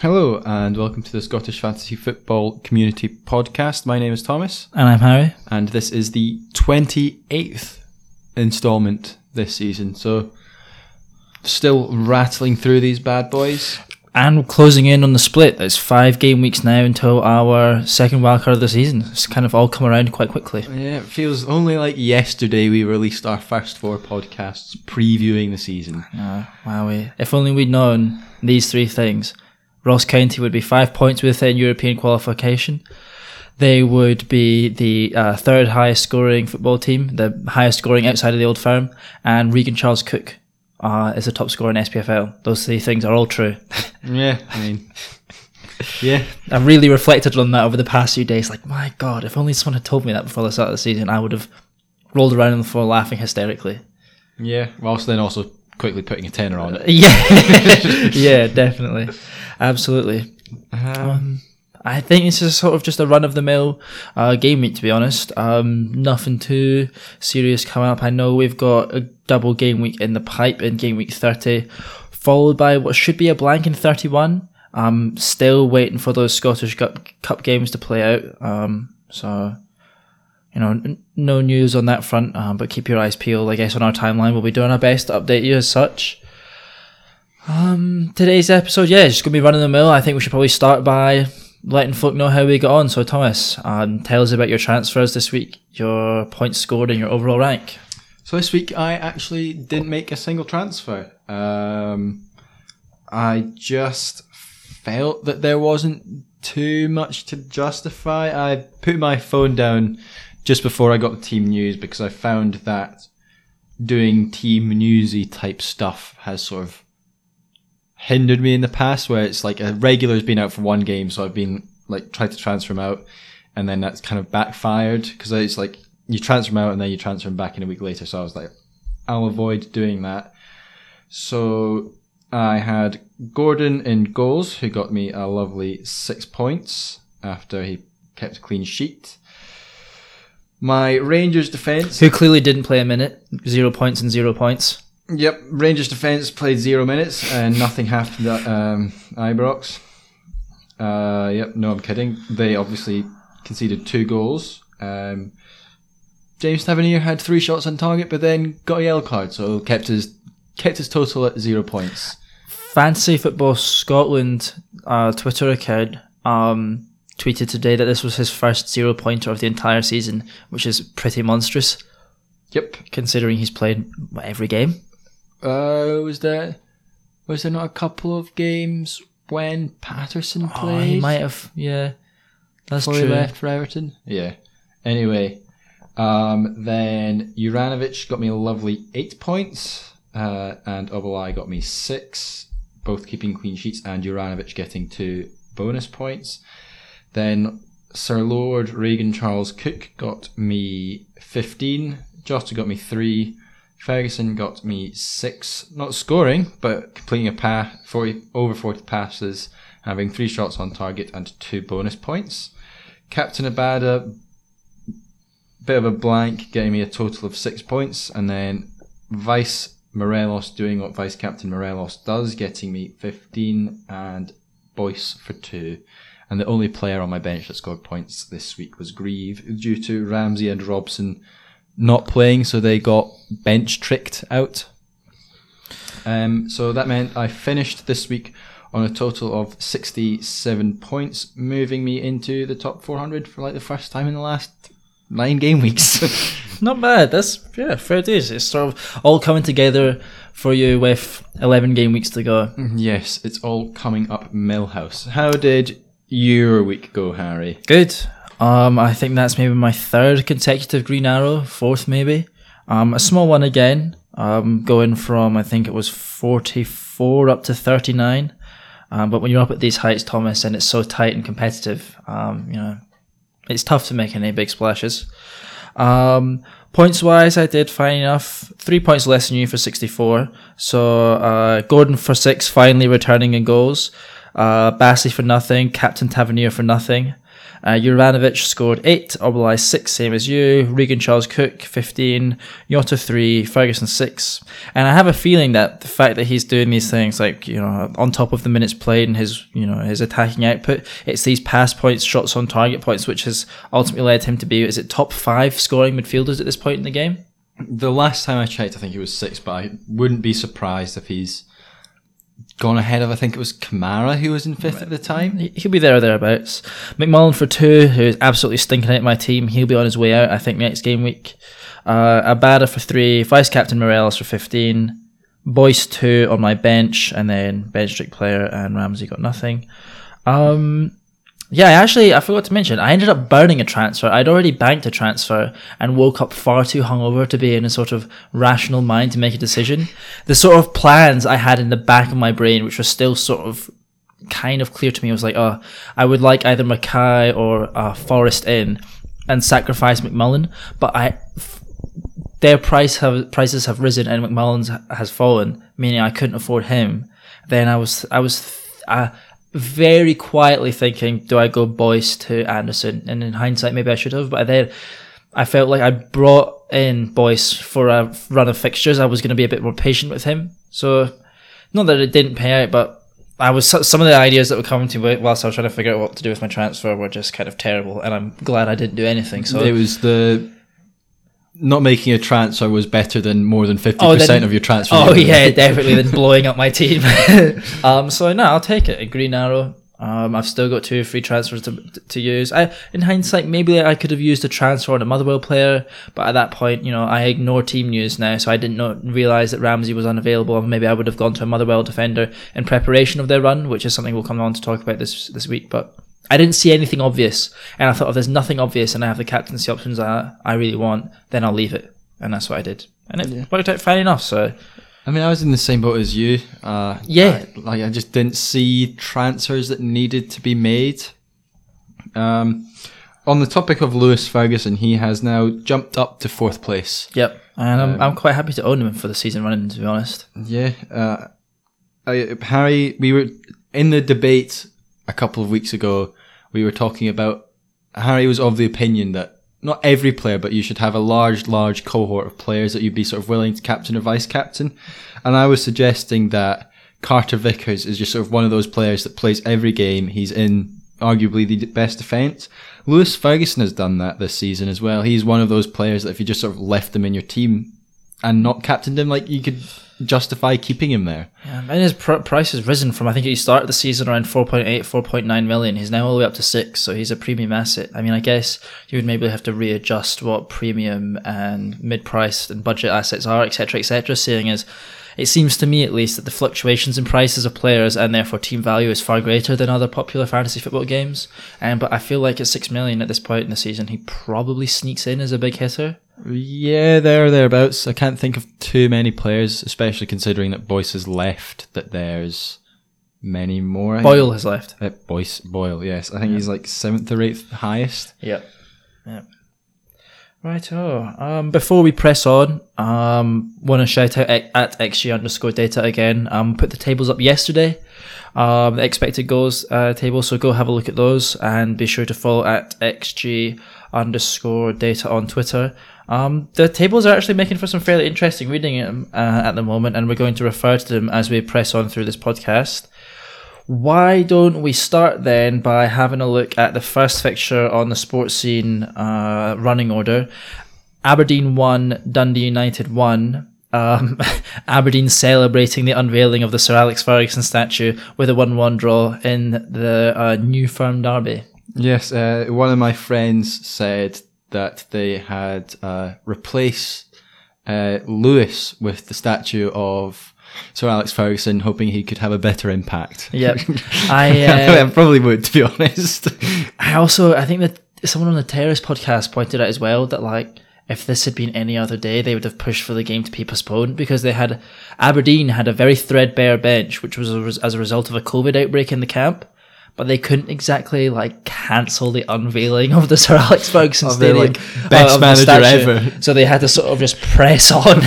Hello, and welcome to the Scottish Fantasy Football Community Podcast. My name is Thomas, And I'm Harry. and this is the 28th installment this season. So, still rattling through these bad boys. And closing in on the split. There's five game weeks now until our second wildcard of the season. It's kind of all come around quite quickly. Yeah, it feels only like yesterday we released our first four podcasts previewing the season. Uh, wow, we, if only we'd known these three things. Ross County would be five points within European qualification. They would be the uh, third highest scoring football team, the highest scoring outside of the old firm, and Regan Charles Cook uh, is the top scorer in SPFL. Those three things are all true. Yeah, I mean, yeah, I've really reflected on that over the past few days. Like, my God, if only someone had told me that before the start of the season, I would have rolled around on the floor laughing hysterically. yeah. Whilst then also quickly putting a tenner on it. Yeah, yeah, definitely, absolutely. Um, I think this is sort of just a run of the mill uh, game week, to be honest. Um, nothing too serious coming up. I know we've got a double game week in the pipe in game week 30, followed by what should be a blank in 31. I'm still waiting for those Scottish Cup, Cup games to play out. Um, so, you know, n- no news on that front, um, but keep your eyes peeled. I guess on our timeline, we'll be doing our best to update you as such. Um, today's episode, yeah, it's gonna be running the mill. I think we should probably start by letting folk know how we got on. So, Thomas, um, tell us about your transfers this week, your points scored, and your overall rank. So this week I actually didn't make a single transfer. Um, I just felt that there wasn't too much to justify. I put my phone down just before I got the team news because I found that doing team newsy type stuff has sort of hindered me in the past where it's like a regular's been out for one game so I've been like tried to transfer him out and then that's kind of backfired because it's like you transfer him out and then you transfer him back in a week later. So I was like, I'll avoid doing that. So I had Gordon in goals, who got me a lovely six points after he kept a clean sheet. My Rangers defence. Who clearly didn't play a minute, zero points and zero points. Yep, Rangers defence played zero minutes and nothing happened at um, Ibrox. Uh, yep, no, I'm kidding. They obviously conceded two goals. Um, James Tavernier had three shots on target, but then got a yellow card, so kept his kept his total at zero points. Fantasy Football Scotland uh, Twitter account um, tweeted today that this was his first zero pointer of the entire season, which is pretty monstrous Yep. considering he's played every game. Uh, was there was there not a couple of games when Patterson Oh, played? he might have, yeah. That's before he true. left for Everton. Yeah. Anyway, um, then Juranovic got me a lovely eight points, uh, and Obileye got me six, both keeping clean sheets, and Juranovic getting two bonus points. Then Sir Lord Regan Charles Cook got me fifteen. Jota got me three. Ferguson got me six, not scoring, but completing a pass, 40, over 40 passes, having three shots on target and two bonus points. Captain Abada, bit of a blank, getting me a total of six points, and then Vice Morelos doing what Vice Captain Morelos does, getting me 15, and Boyce for two. And the only player on my bench that scored points this week was Grieve, due to Ramsay and Robson not playing, so they got bench tricked out. Um, so that meant I finished this week on a total of 67 points, moving me into the top 400 for like the first time in the last nine game weeks. Not bad. That's, yeah, fair days. It's sort of all coming together for you with 11 game weeks to go. yes, it's all coming up Millhouse. How did your week go, Harry? Good. Um, I think that's maybe my third consecutive green arrow, fourth maybe. Um, a small one again. Um, going from I think it was forty four up to thirty nine. Um, but when you're up at these heights, Thomas, and it's so tight and competitive, um, you know, it's tough to make any big splashes. Um, points wise, I did fine enough. Three points less than you for 64. So, uh, Gordon for six, finally returning in goals. Uh, Bassey for nothing. Captain Tavernier for nothing. Uh, Juranovic scored 8, Obileye 6, same as you. Regan Charles Cook 15, Jota 3, Ferguson 6. And I have a feeling that the fact that he's doing these things, like, you know, on top of the minutes played and his, you know, his attacking output, it's these pass points, shots on target points, which has ultimately led him to be, is it top five scoring midfielders at this point in the game? The last time I checked, I think he was six, but I wouldn't be surprised if he's gone ahead of, I think it was Kamara who was in fifth at the time. He- He'll be there or thereabouts. McMullan for two, who's absolutely stinking out my team. He'll be on his way out, I think, next game week. Uh, Abada for three, vice captain Morelos for 15, Boyce two on my bench, and then bench strict player and Ramsay got nothing. Um, yeah, I actually, I forgot to mention, I ended up burning a transfer. I'd already banked a transfer and woke up far too hungover to be in a sort of rational mind to make a decision. The sort of plans I had in the back of my brain, which were still sort of kind of clear to me, was like, oh, I would like either Mackay or uh, Forrest in and sacrifice McMullan, but I. Their price have prices have risen and McMullan's has fallen, meaning I couldn't afford him. Then I was I was uh, very quietly thinking, do I go Boyce to Anderson? And in hindsight, maybe I should have. But then I felt like I brought in Boyce for a run of fixtures. I was going to be a bit more patient with him. So, not that it didn't pay out, but I was some of the ideas that were coming to me whilst I was trying to figure out what to do with my transfer were just kind of terrible. And I'm glad I didn't do anything. So it was the not making a transfer was better than more than fifty Oh, percent then- of your transfer. Oh yeah, definitely than blowing up my team. um, so no, I'll take it. A green arrow. Um, I've still got two free transfers to, to use. I, in hindsight, maybe I could have used a transfer on a Motherwell player, but at that point, you know, I ignore team news now, so I didn't realize that Ramsay was unavailable. Maybe I would have gone to a Motherwell defender in preparation of their run, which is something we'll come on to talk about this this week. But I didn't see anything obvious, and I thought if there's nothing obvious and I have the captaincy options I I really want, then I'll leave it, and that's what I did, and it worked out fine enough. So. I mean, I was in the same boat as you. Uh, Yeah. I, like I just didn't see transfers that needed to be made. Um, on the topic of Lewis Ferguson, he has now jumped up to fourth place. Yep, and I'm, I'm quite happy to own him for the season running. To be honest, Yeah, uh, I, Harry, we were in the debate a couple of weeks ago. We were talking about Harry was of the opinion that not every player, but you should have a large, large cohort of players that you'd be sort of willing to captain or vice captain. And I was suggesting that Carter Vickers is just sort of one of those players that plays every game. He's in arguably the best defence. Lewis Ferguson has done that this season as well. He's one of those players that if you just sort of left him in your team and not captained him, like you could justify keeping him there. yeah, and his pr- price has risen from I think he started the season around 4.8, 4.9 million. He's now all the way up to six, so he's a premium asset. I mean, I guess you would maybe have to readjust what premium and mid-priced and budget assets are, etc., etc. Seeing as it seems to me at least that the fluctuations in prices of players and therefore team value is far greater than other popular fantasy football games. And but I feel like at six million at this point in the season, he probably sneaks in as a big hitter. Yeah, there or thereabouts. I can't think of too many players, especially considering that Boyce has left. That there's many more. Boyle has left. Uh, Boyce Boyle, yes. I think he's like seventh or eighth highest. Yep. Yep. Right. Oh. Um, before we press on, um, want to shout out at, xg underscore data again. Um, put the tables up yesterday. Um, the expected goals uh, table. So go have a look at those and be sure to follow at xg underscore data on Twitter. Um, the tables are actually making for some fairly interesting reading um, uh, at the moment, and we're going to refer to them as we press on through this podcast. Why don't we start then by having a look at the first fixture on the sports scene uh, running order? Aberdeen 1, Dundee United 1. Um, Aberdeen celebrating the unveiling of the Sir Alex Ferguson statue with a 1 1 draw in the uh, New Firm Derby. Yes, uh, one of my friends said that they had uh, replaced uh, Lewis with the statue of Sir Alex Ferguson, hoping he could have a better impact. Yep. I, uh, I probably would, to be honest. I also I think that someone on the Terrace podcast pointed out as well that like if this had been any other day, they would have pushed for the game to be postponed because they had Aberdeen had a very threadbare bench, which was as a result of a COVID outbreak in the camp. But they couldn't exactly like cancel the unveiling of the Sir Alex Ferguson Of their, Stadium, like, best uh, of manager ever. So they had to sort of just press on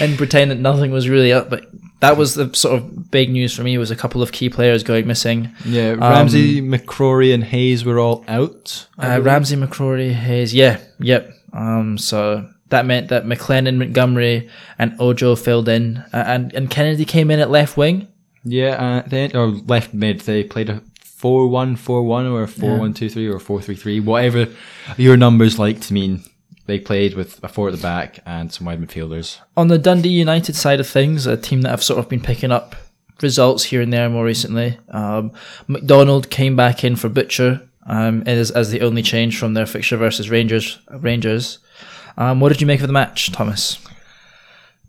and pretend that nothing was really up. But that was the sort of big news for me. Was a couple of key players going missing. Yeah, Ramsay, McCrorie, and Hayes were all out. Uh. Ramsay, McCrorie, Hayes. Yeah, yep. Um, so that meant that McLennan, Montgomery, and Ojo filled in, uh, and and Kennedy came in at left wing. Yeah, uh, then or left mid. They played a 4-1-4-1 or a 4-1-2-3 or 4-3-3, whatever your numbers like to mean. They played with a four at the back and some wide midfielders. On the Dundee United side of things, a team that have sort of been picking up results here and there more recently. Um, McDonald came back in for Butcher um, as, as the only change from their fixture versus Rangers. Rangers. Um, what did you make of the match, Thomas?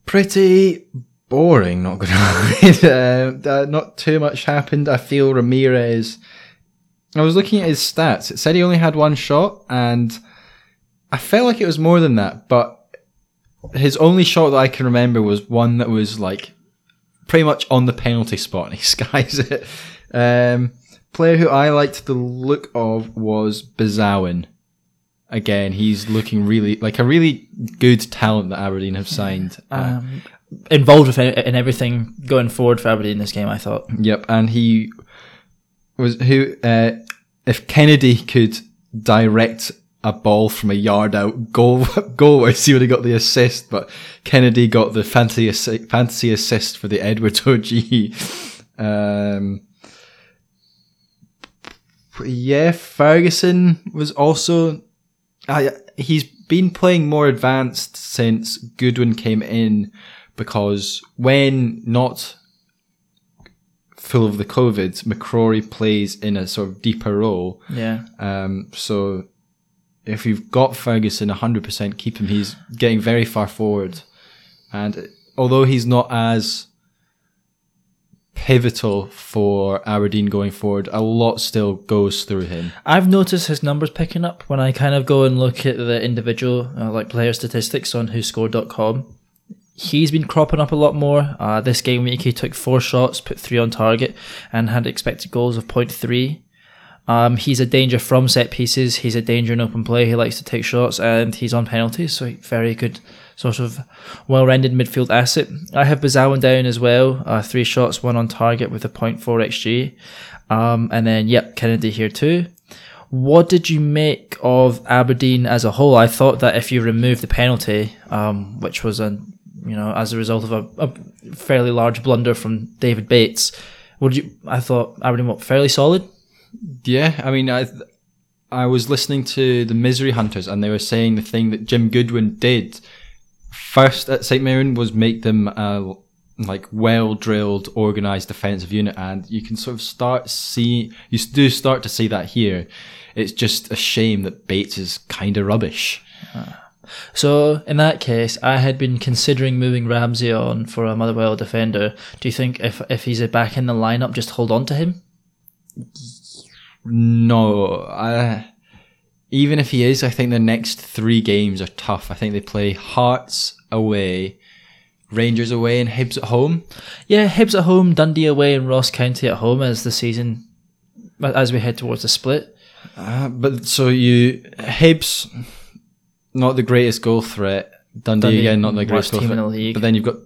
Pretty boring, not gonna lie. uh, uh, not too much happened. I feel Ramirez. I was looking at his stats. It said he only had one shot, and I felt like it was more than that. But his only shot that I can remember was one that was like pretty much on the penalty spot, and he skies it. Um, player who I liked the look of was Besuijen. Again, he's looking really like a really good talent that Aberdeen have signed. Uh, Um, involved with in in everything going forward for Aberdeen in this game, I thought. Yep, and he was who uh, if Kennedy could direct a ball from a yard out goal goalwards, see would he got the assist. But Kennedy got the fancy assi- fancy assist for the Edwards OG. Um, yeah, Ferguson was also. I he's been playing more advanced since Goodwin came in because when not full of the COVID, McCrorie plays in a sort of deeper role. Yeah. Um, so if you've got Ferguson 100%, keep him. He's getting very far forward. And although he's not as pivotal for Aberdeen going forward, a lot still goes through him. I've noticed his numbers picking up when I kind of go and look at the individual uh, like player statistics on WhoScored.com. He's been cropping up a lot more. Uh, this game week he took four shots, put three on target, and had expected goals of 0.3. Um, he's a danger from set pieces. He's a danger in open play. He likes to take shots, and he's on penalties. So very good, sort of well-rounded midfield asset. I have Besuijen down as well. Uh, three shots, one on target with a 0.4 xg, um, and then yep, Kennedy here too. What did you make of Aberdeen as a whole? I thought that if you remove the penalty, um, which was a you know as a result of a, a fairly large blunder from David Bates, would you? I thought Aberdeen were fairly solid. Yeah, I mean, I I was listening to the Misery Hunters, and they were saying the thing that Jim Goodwin did first at St Mirren was make them a like well drilled, organized defensive unit, and you can sort of start see you do start to see that here. It's just a shame that Bates is kind of rubbish. Ah. So in that case, I had been considering moving Ramsay on for a Motherwell defender. Do you think if if he's back in the lineup, just hold on to him? No, I, even if he is, I think the next three games are tough. I think they play Hearts away, Rangers away, and Hibs at home. Yeah, Hibs at home, Dundee away, and Ross County at home as the season as we head towards the split. Uh, but so you Hibs, not the greatest goal threat. Dundee, Dundee, again, not the greatest goal team threat. in the league. But then you've got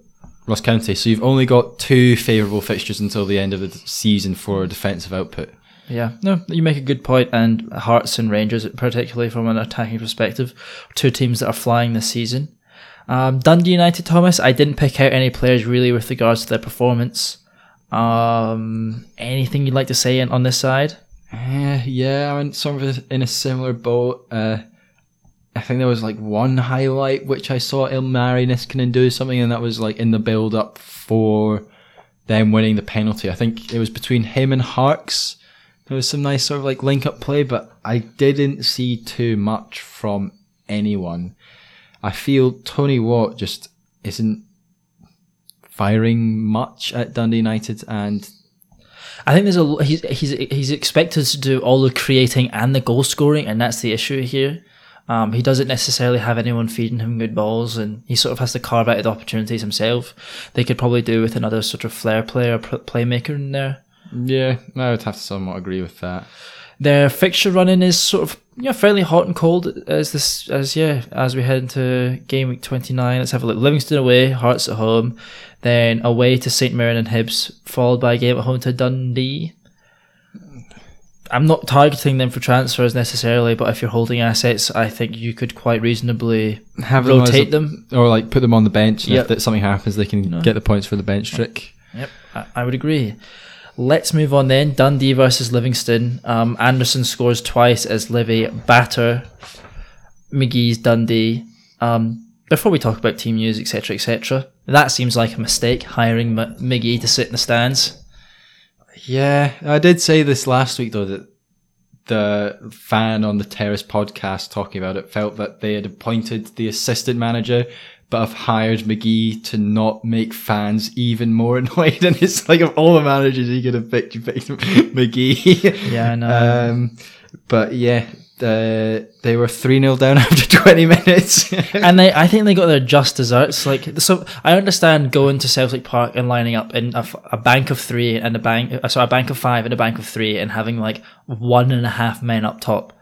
Ross County, so you've only got two favourable fixtures until the end of the season for defensive output. Yeah, no, you make a good point, and Hearts and Rangers, particularly from an attacking perspective, two teams that are flying this season. Um, Dundee United, Thomas, I didn't pick out any players really with regards to their performance. Um, anything you'd like to say on, this side? Uh, yeah, I'm sort of in a similar boat. Uh, I think there was like one highlight which I saw Ilmari Niskanen do something, and that was like in the build up for them winning the penalty. I think it was between him and Harkes. There was some nice sort of like link up play, but I didn't see too much from anyone. I feel Tony Watt just isn't firing much at Dundee United, and I think there's a he's he's he's expected to do all the creating and the goal scoring, and that's the issue here. Um, he doesn't necessarily have anyone feeding him good balls, and he sort of has to carve out the opportunities himself. They could probably do with another sort of flair player, playmaker in there. Yeah, I would have to somewhat agree with that. Their fixture running is sort of you know fairly hot and cold as this as yeah as we head into game week twenty nine. Let's have a look. Livingston away, Hearts at home, then away to St Mirren and Hibs, followed by a game at home to Dundee. I'm not targeting them for transfers necessarily, but if you're holding assets, I think you could quite reasonably Have them rotate a- them. or like put them on the bench. And Yep. if that something happens, they can No. get the points for the bench trick. Yep, I, I would agree. Let's move on then. Dundee versus Livingston. Um, Anderson scores twice as Livy batter McGhee's Dundee. Um, before we talk about team news, etc., etc., that seems like a mistake hiring M- McGhee to sit in the stands. Yeah, I did say this last week though that the fan on the Terrace podcast talking about it felt that they had appointed the assistant manager, but I've hired McGhee to not make fans even more annoyed. And it's like of all the managers you could have picked, you picked McGhee. Yeah, I know. Um, but yeah, uh, they were three 0 down after twenty minutes. and they, I think they got their just desserts. Like, so I understand going to Celtic Park and lining up in a, a bank of three and a bank, uh, sorry, a bank of five and a bank of three, and having like one and a half men up top.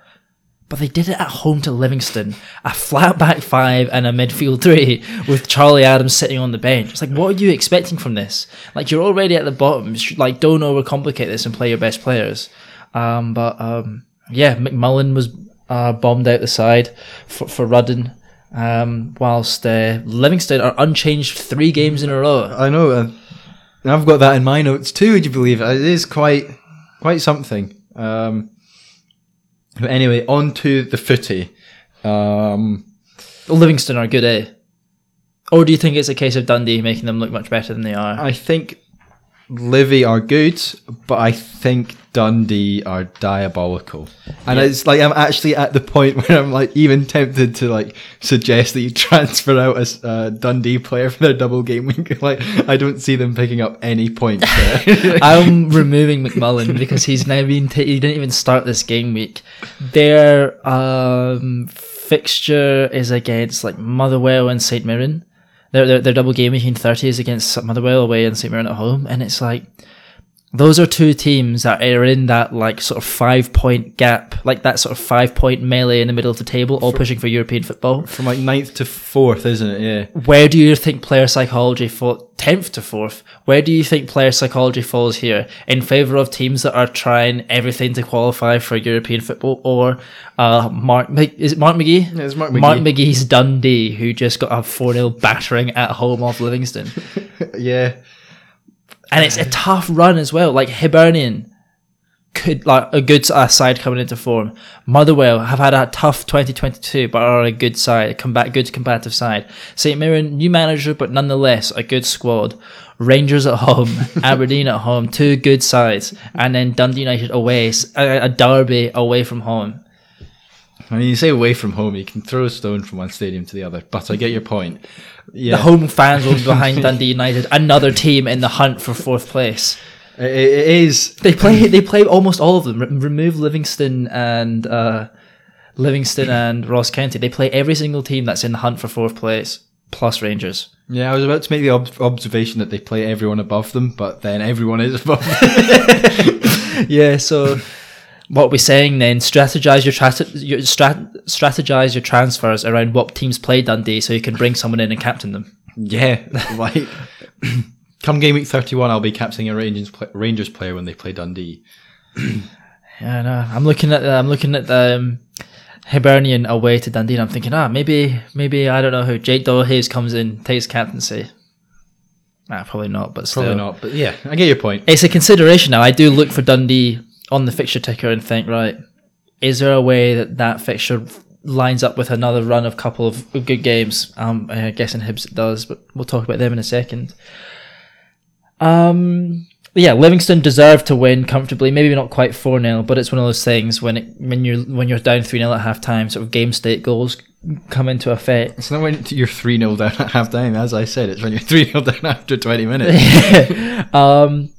But they did it at home to Livingston, a flat back five and a midfield three with Charlie Adams sitting on the bench. It's like, what are you expecting from this? Like, you're already at the bottom. Like, don't overcomplicate this and play your best players. Um, but um, yeah, McMullan was uh, bombed out the side for, for Rudden, um, whilst uh, Livingston are unchanged three games in a row. I know. Uh, I've got that in my notes too. Would you believe it? It is quite, quite something. Um, but anyway, on to the footy. Um, Livingston are good, eh? Or do you think it's a case of Dundee making them look much better than they are? I think Livy are good, but I think Dundee are diabolical. And Yeah. it's like I'm actually at the point where I'm like even tempted to like suggest that you transfer out a a Dundee player for their double game week. like I don't see them picking up any points there. I'm removing McMullan because he's now been ta- he didn't even start this game week. Their um, fixture is against like Motherwell and St Mirren. Their their double game in thirty against Motherwell away and St Mirren at home, and it's like those are two teams that are in that like sort of five point gap, like that sort of five point melee in the middle of the table, all pushing for European football. From like ninth to fourth, isn't it? Yeah. Where do you think player psychology fall tenth to fourth? Where do you think player psychology falls here? In favour of teams that are trying everything to qualify for European football, or uh, Mark is it Mark McGhee? Yeah, it's Mark McGhee. Mark McGhee's Dundee, who just got a four 0 battering at home off Livingston, Yeah. And it's a tough run as well. Like Hibernian. Could like a good uh, side coming into form. Motherwell have had a tough 2022, but are a good side, a combat, good combative side. St Mirren, new manager, but nonetheless a good squad. Rangers at home, Aberdeen at home, two good sides, and then Dundee United away, a derby away from home. I mean, you say away from home, you can throw a stone from one stadium to the other, but I get your point. Yeah. The home fans will be behind Dundee United, another team in the hunt for fourth place. It- it is. They play. They play almost all of them. Re- remove Livingston and uh, Livingston and Ross County. They play every single team that's in the hunt for fourth place, plus Rangers. Yeah, I was about to make the ob- observation that they play everyone above them, but then everyone is above them. Yeah. So, what we're saying then? Strategize your, tra- your strat- strategize your transfers around what teams play Dundee, so you can bring someone in and captain them. yeah, right. come game week thirty-one, I'll be captaining a Rangers pla Rangers player when they play Dundee. Yeah, no, I'm looking at I'm looking at the um, Hibernian away to Dundee, and I'm thinking, ah, maybe maybe I don't know who Jake Hayes comes in, takes captaincy. Nah, probably not, but still. Probably not, but yeah, I get your point. It's a consideration now. I do look for Dundee on the fixture ticker and think, right, is there a way that that fixture lines up with another run of a couple of good games? Um, I'm guessing Hibs it does, but we'll talk about them in a second. Um, yeah, Livingston deserved to win comfortably. Maybe not quite four 0 but it's one of those things when it when you're when you're down three 0 at half time, sort of game state goals come into effect. It's not when you're three 0 down at half time, as I said. It's when you're three 0 down after twenty minutes. um,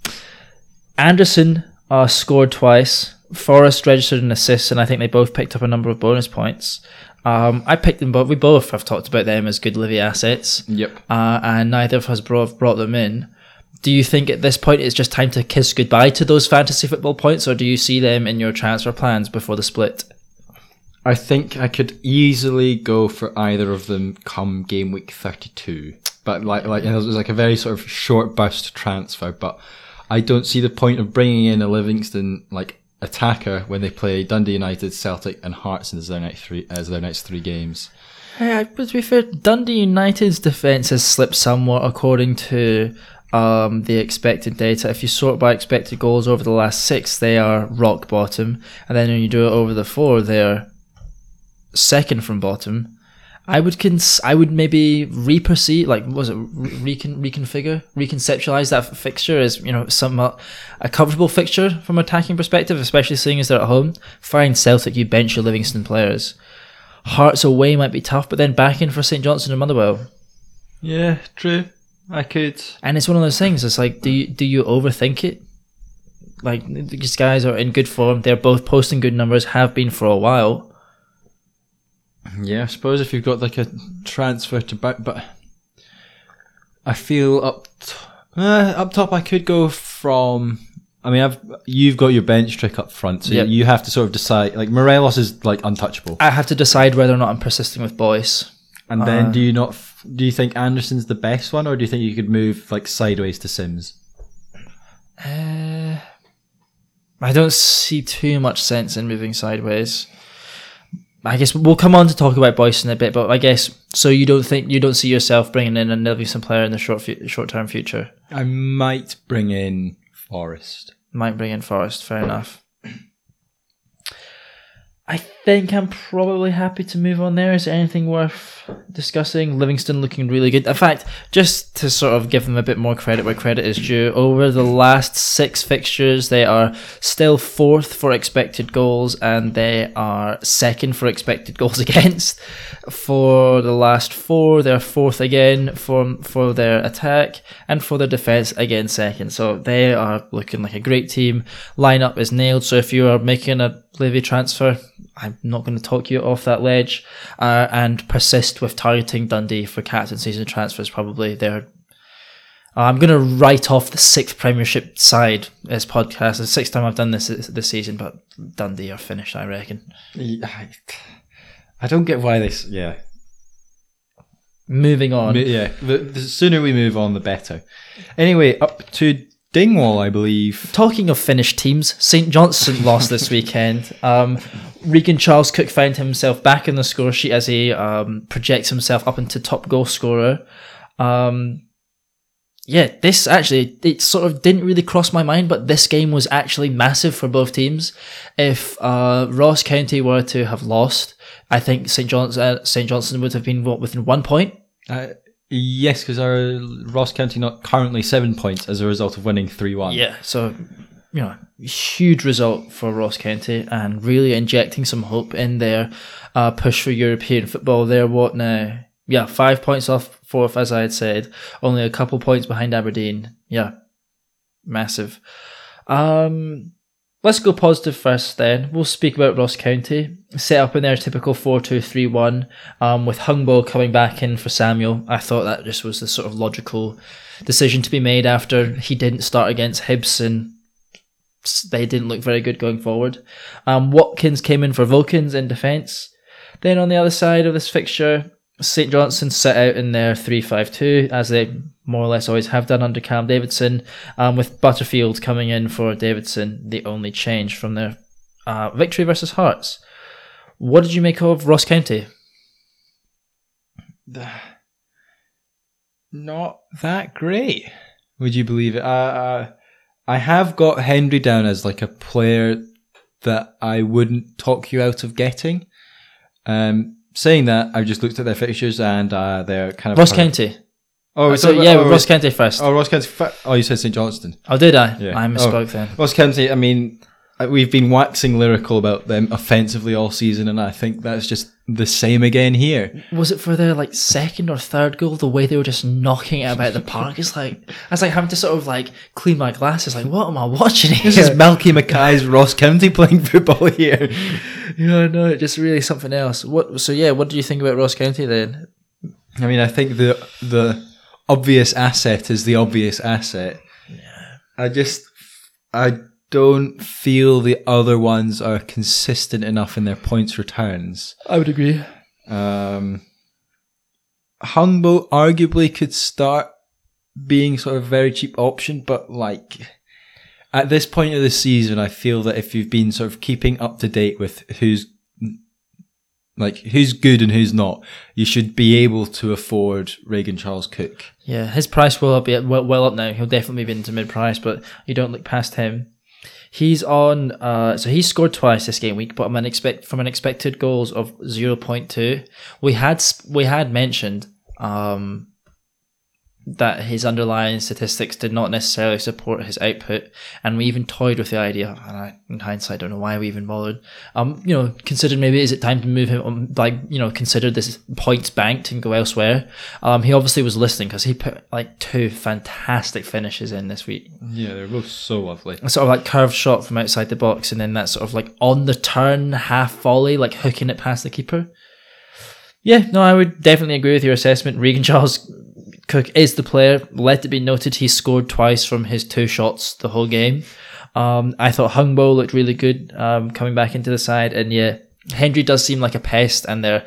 Anderson uh, scored twice. Forrest registered an assist, and I think they both picked up a number of bonus points. Um, I picked them both. We both have talked about them as good Livy assets, yep. uh, and neither of us brought, brought them in. Do you think at this point it's just time to kiss goodbye to those fantasy football points, or do you see them in your transfer plans before the split? I think I could easily go for either of them come game week 32. But like, like it was like a very sort of short burst transfer. But I don't see the point of bringing in a Livingston like attacker when they play Dundee United, Celtic, and Hearts as their next three as their next three games. Hey, but to be fair, Dundee United's defence has slipped somewhat according to um, the expected data. If you sort by expected goals over the last six, they are rock bottom, and then when you do it over the four, they're second from bottom. I would cons- I would maybe reperceive, like, what was it recon- reconfigure, reconceptualize that fixture as you know somewhat a comfortable fixture from attacking perspective, especially seeing as they're at home. Fine, Celtic, you bench your Livingston players. Hearts away might be tough, but then back in for St Johnstone and Motherwell. Yeah, true. I could. And it's one of those things. It's like, do you do you overthink it? Like these guys are in good form. They're both posting good numbers. Have been for a while. Yeah, I suppose if you've got like a transfer to back, but I feel up t- uh, up top. I could go from. I mean, I've you've got your bench trick up front, so Yep. you have to sort of decide. Like Morelos is like untouchable, I have to decide whether or not I'm persisting with Boyce. and then Uh. do you not? Do you think Anderson's the best one, or do you think you could move like sideways to Simms? Uh, I don't see too much sense in moving sideways. I guess we'll come on to talk about Boyce in a bit, but I guess so. You don't think you don't see yourself bringing in a Livingston player in the short fu- short term future? I might bring in Forrest. Might bring in Forrest. Fair enough. I think I'm probably happy to move on there. Is there anything worth discussing? Livingston looking really good. In fact, just to sort of give them a bit more credit where credit is due, over the last six fixtures, they are still fourth for expected goals and they are second for expected goals against. For the last four, they're fourth again for for their attack and for their defense again second. So they are looking like a great team. Lineup is nailed. So if you are making a Levy transfer, I'm not going to talk you off that ledge, uh, and persist with targeting Dundee for captain season transfers. Probably they're. Uh, I'm going to write off the sixth Premiership side as podcast. It's the sixth time I've done this this season, but Dundee are finished. I reckon. I, I don't get why this. Yeah, Moving on. Yeah. The, the sooner we move on, the better. Anyway, up to Dingwall, I believe. Talking of finished teams, St Johnstone lost this weekend. Um, Regan Charles Cook found himself back in the score sheet as he um, projects himself up into top goal scorer. Um, yeah, this actually it sort of didn't really cross my mind, but this game was actually massive for both teams. If uh, Ross County were to have lost, I think St John's uh, St Johnstone would have been what within one point. Uh, yes, because our Ross County not currently seven points as a result of winning three one. Yeah, so you know, huge result for Ross County and really injecting some hope in their uh, push for European football. They're what now? Yeah, five points off fourth, as I had said. Only a couple points behind Aberdeen. Yeah, massive. Um, let's go positive first. Then we'll speak about Ross County. Set up in their typical four-two-three-one, um, with Hungbo coming back in for Samuel. I thought that just was the sort of logical decision to be made after he didn't start against Hibs and s- they didn't look very good going forward. Um, Watkins came in for Vulcans in defence. Then on the other side of this fixture, St Johnson set out in their 3-5-2 as they more or less always have done under Cam Davidson, um, with Butterfield coming in for Davidson, the only change from their uh, victory versus Hearts. What did you make of Ross County? Not that great. Would you believe it? Uh, uh, I have got Hendry down as like a player that I wouldn't talk you out of getting. Um, saying that, I've just looked at their fixtures and uh, they're kind of Ross County. Oh, so yeah, oh, Ross County first. Oh, Ross County. Oh, you said St Johnston. Oh, did I? Yeah. I misspoke then. Ross County. I mean, we've been waxing lyrical about them offensively all season, and I think that's just the same again here. was it for their like second or third goal? The way they were just knocking it about the park is like I was like having to sort of like clean my glasses. Like, what am I watching here? This is Malky Mackay's Ross County playing football here. yeah, no, just really something else. What? So yeah, what do you think about Ross County then? I mean, I think the the obvious asset is the obvious asset. Yeah. I just I don't feel the other ones are consistent enough in their points returns. I would agree. Um, Hungbo arguably could start being sort of a very cheap option, but like at this point of the season, I feel that if you've been sort of keeping up to date with who's like who's good and who's not, you should be able to afford Regan Charles Cook. Yeah, his price will be well, well up now. He'll definitely be into mid price, but you don't look past him. He's on. Uh, so he scored twice this game week, but I'm an expect from an expected goals of zero point two. We had we had mentioned um, that his underlying statistics did not necessarily support his output, and we even toyed with the idea. And I, in hindsight, I don't know why we even bothered. Um, you know, considered maybe is it time to move him? Um, like, you know, consider this points banked and go elsewhere. Um, he obviously was listening because he put like two fantastic finishes in this week. Yeah, they're both so lovely. A sort of like curved shot from outside the box, and then that sort of like on the turn half volley, like hooking it past the keeper. Yeah, no, I would definitely agree with your assessment. Regan Charles Cook is the player. Let it be noted he scored twice from his two shots the whole game. Um, I thought Hungbo looked really good um, coming back into the side, and yeah, Hendry does seem like a pest, and they're.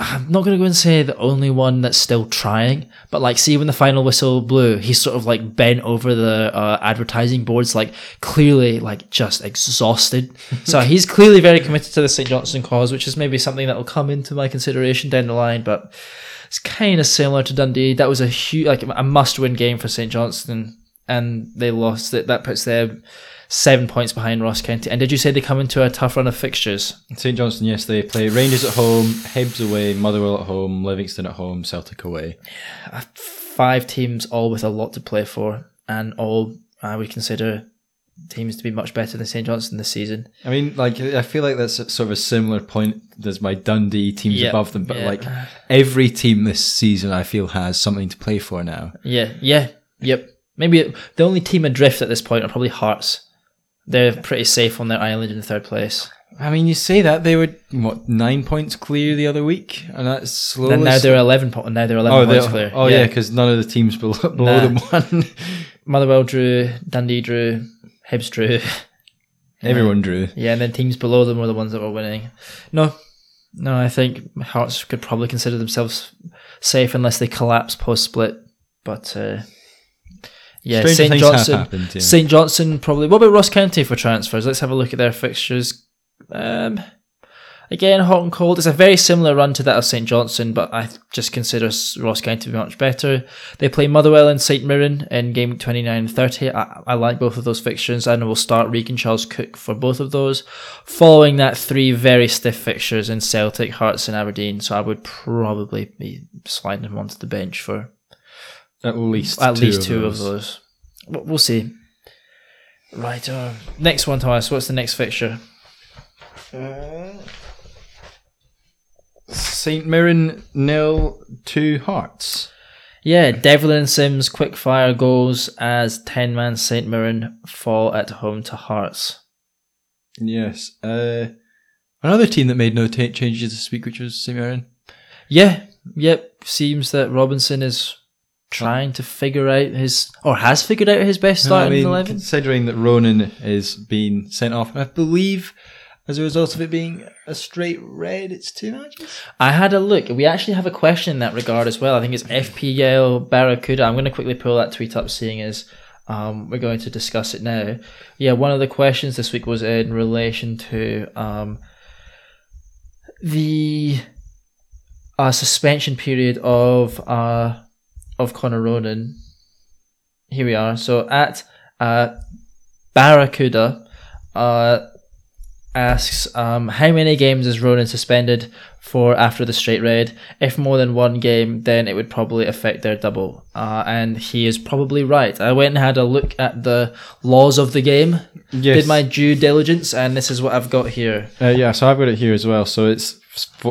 I'm not going to go and say the only one that's still trying, but like, see when the final whistle blew, he's sort of like bent over the uh, advertising boards, like clearly like just exhausted. so he's clearly very committed to the St. Johnstone cause, which is maybe something that will come into my consideration down the line, but it's kind of similar to Dundee. That was a huge, like a must-win game for St. Johnston, and they lost it. That puts them seven points behind Ross County. And did you say they come into a tough run of fixtures? St Johnstone, yes, they play Rangers at home, Hibs away, Motherwell at home, Livingston at home, Celtic away. Uh, five teams, all with a lot to play for, and all uh, I would consider teams to be much better than St Johnstone this season. I mean, like I feel like that's sort of a similar point as my Dundee teams Yep, above them, but like every team this season, I feel has something to play for now. Yeah, yeah, yep. Maybe the only team adrift at this point are probably Hearts. They're pretty safe on their island in third place. I mean, you say that they were what nine points clear the other week, and that's slowly. And now they're eleven. Po- now they're eleven oh, points clear. oh yeah, because none of the teams below, below Nah. them won. Motherwell drew, Dundee drew, Hibs drew. Everyone drew. Yeah, and then teams below them were the ones that were winning. No, no, I think Hearts could probably consider themselves safe unless they collapse post split. But uh, yeah, St Johnson, happened, yeah. St Johnson probably. What about Ross County for transfers? Let's have a look at their fixtures. Um, again, hot and cold. It's a very similar run to that of St Johnson, but I just consider Ross County to be much better. They play Motherwell and St Mirren in game 29 and 30. I, I like both of those fixtures, and we'll start Regan Charles Cook for both of those. Following that, three very stiff fixtures in Celtic, Hearts, and Aberdeen. So I would probably be sliding him onto the bench for At least at two least of two those. of those. We'll we'll see. Right. Uh, next one, Thomas. What's the next fixture? St Mirren nil two Hearts. Yeah, Devlin Simms quick fire goals as 10 man St. Mirren fall at home to Hearts. Yes. Uh, another team that made no ta changes this week, which was St Mirren. Yeah, yep. Seems that Robinson is trying to figure out his, or has figured out his best No, I starting mean, 11. considering that Ronan is being sent off, I believe as a result of it being a straight red, it's two matches. I had a look. We actually have a question in that regard as well. I think it's FPL Barracuda. I'm going to quickly pull that tweet up, seeing as um, we're going to discuss it now. Yeah, one of the questions this week was in relation to um, the uh, suspension period of uh, of Connor Ronan. Here we are. So at uh, Barracuda. Uh, asks um, how many games is Ronan suspended for after the straight red? If more than one game, then it would probably affect their double. Uh, and he is probably right. I went and had a look at the laws of the game, Yes. did my due diligence, and this is what I've got here. Uh, yeah, so I've got it here as well. So it's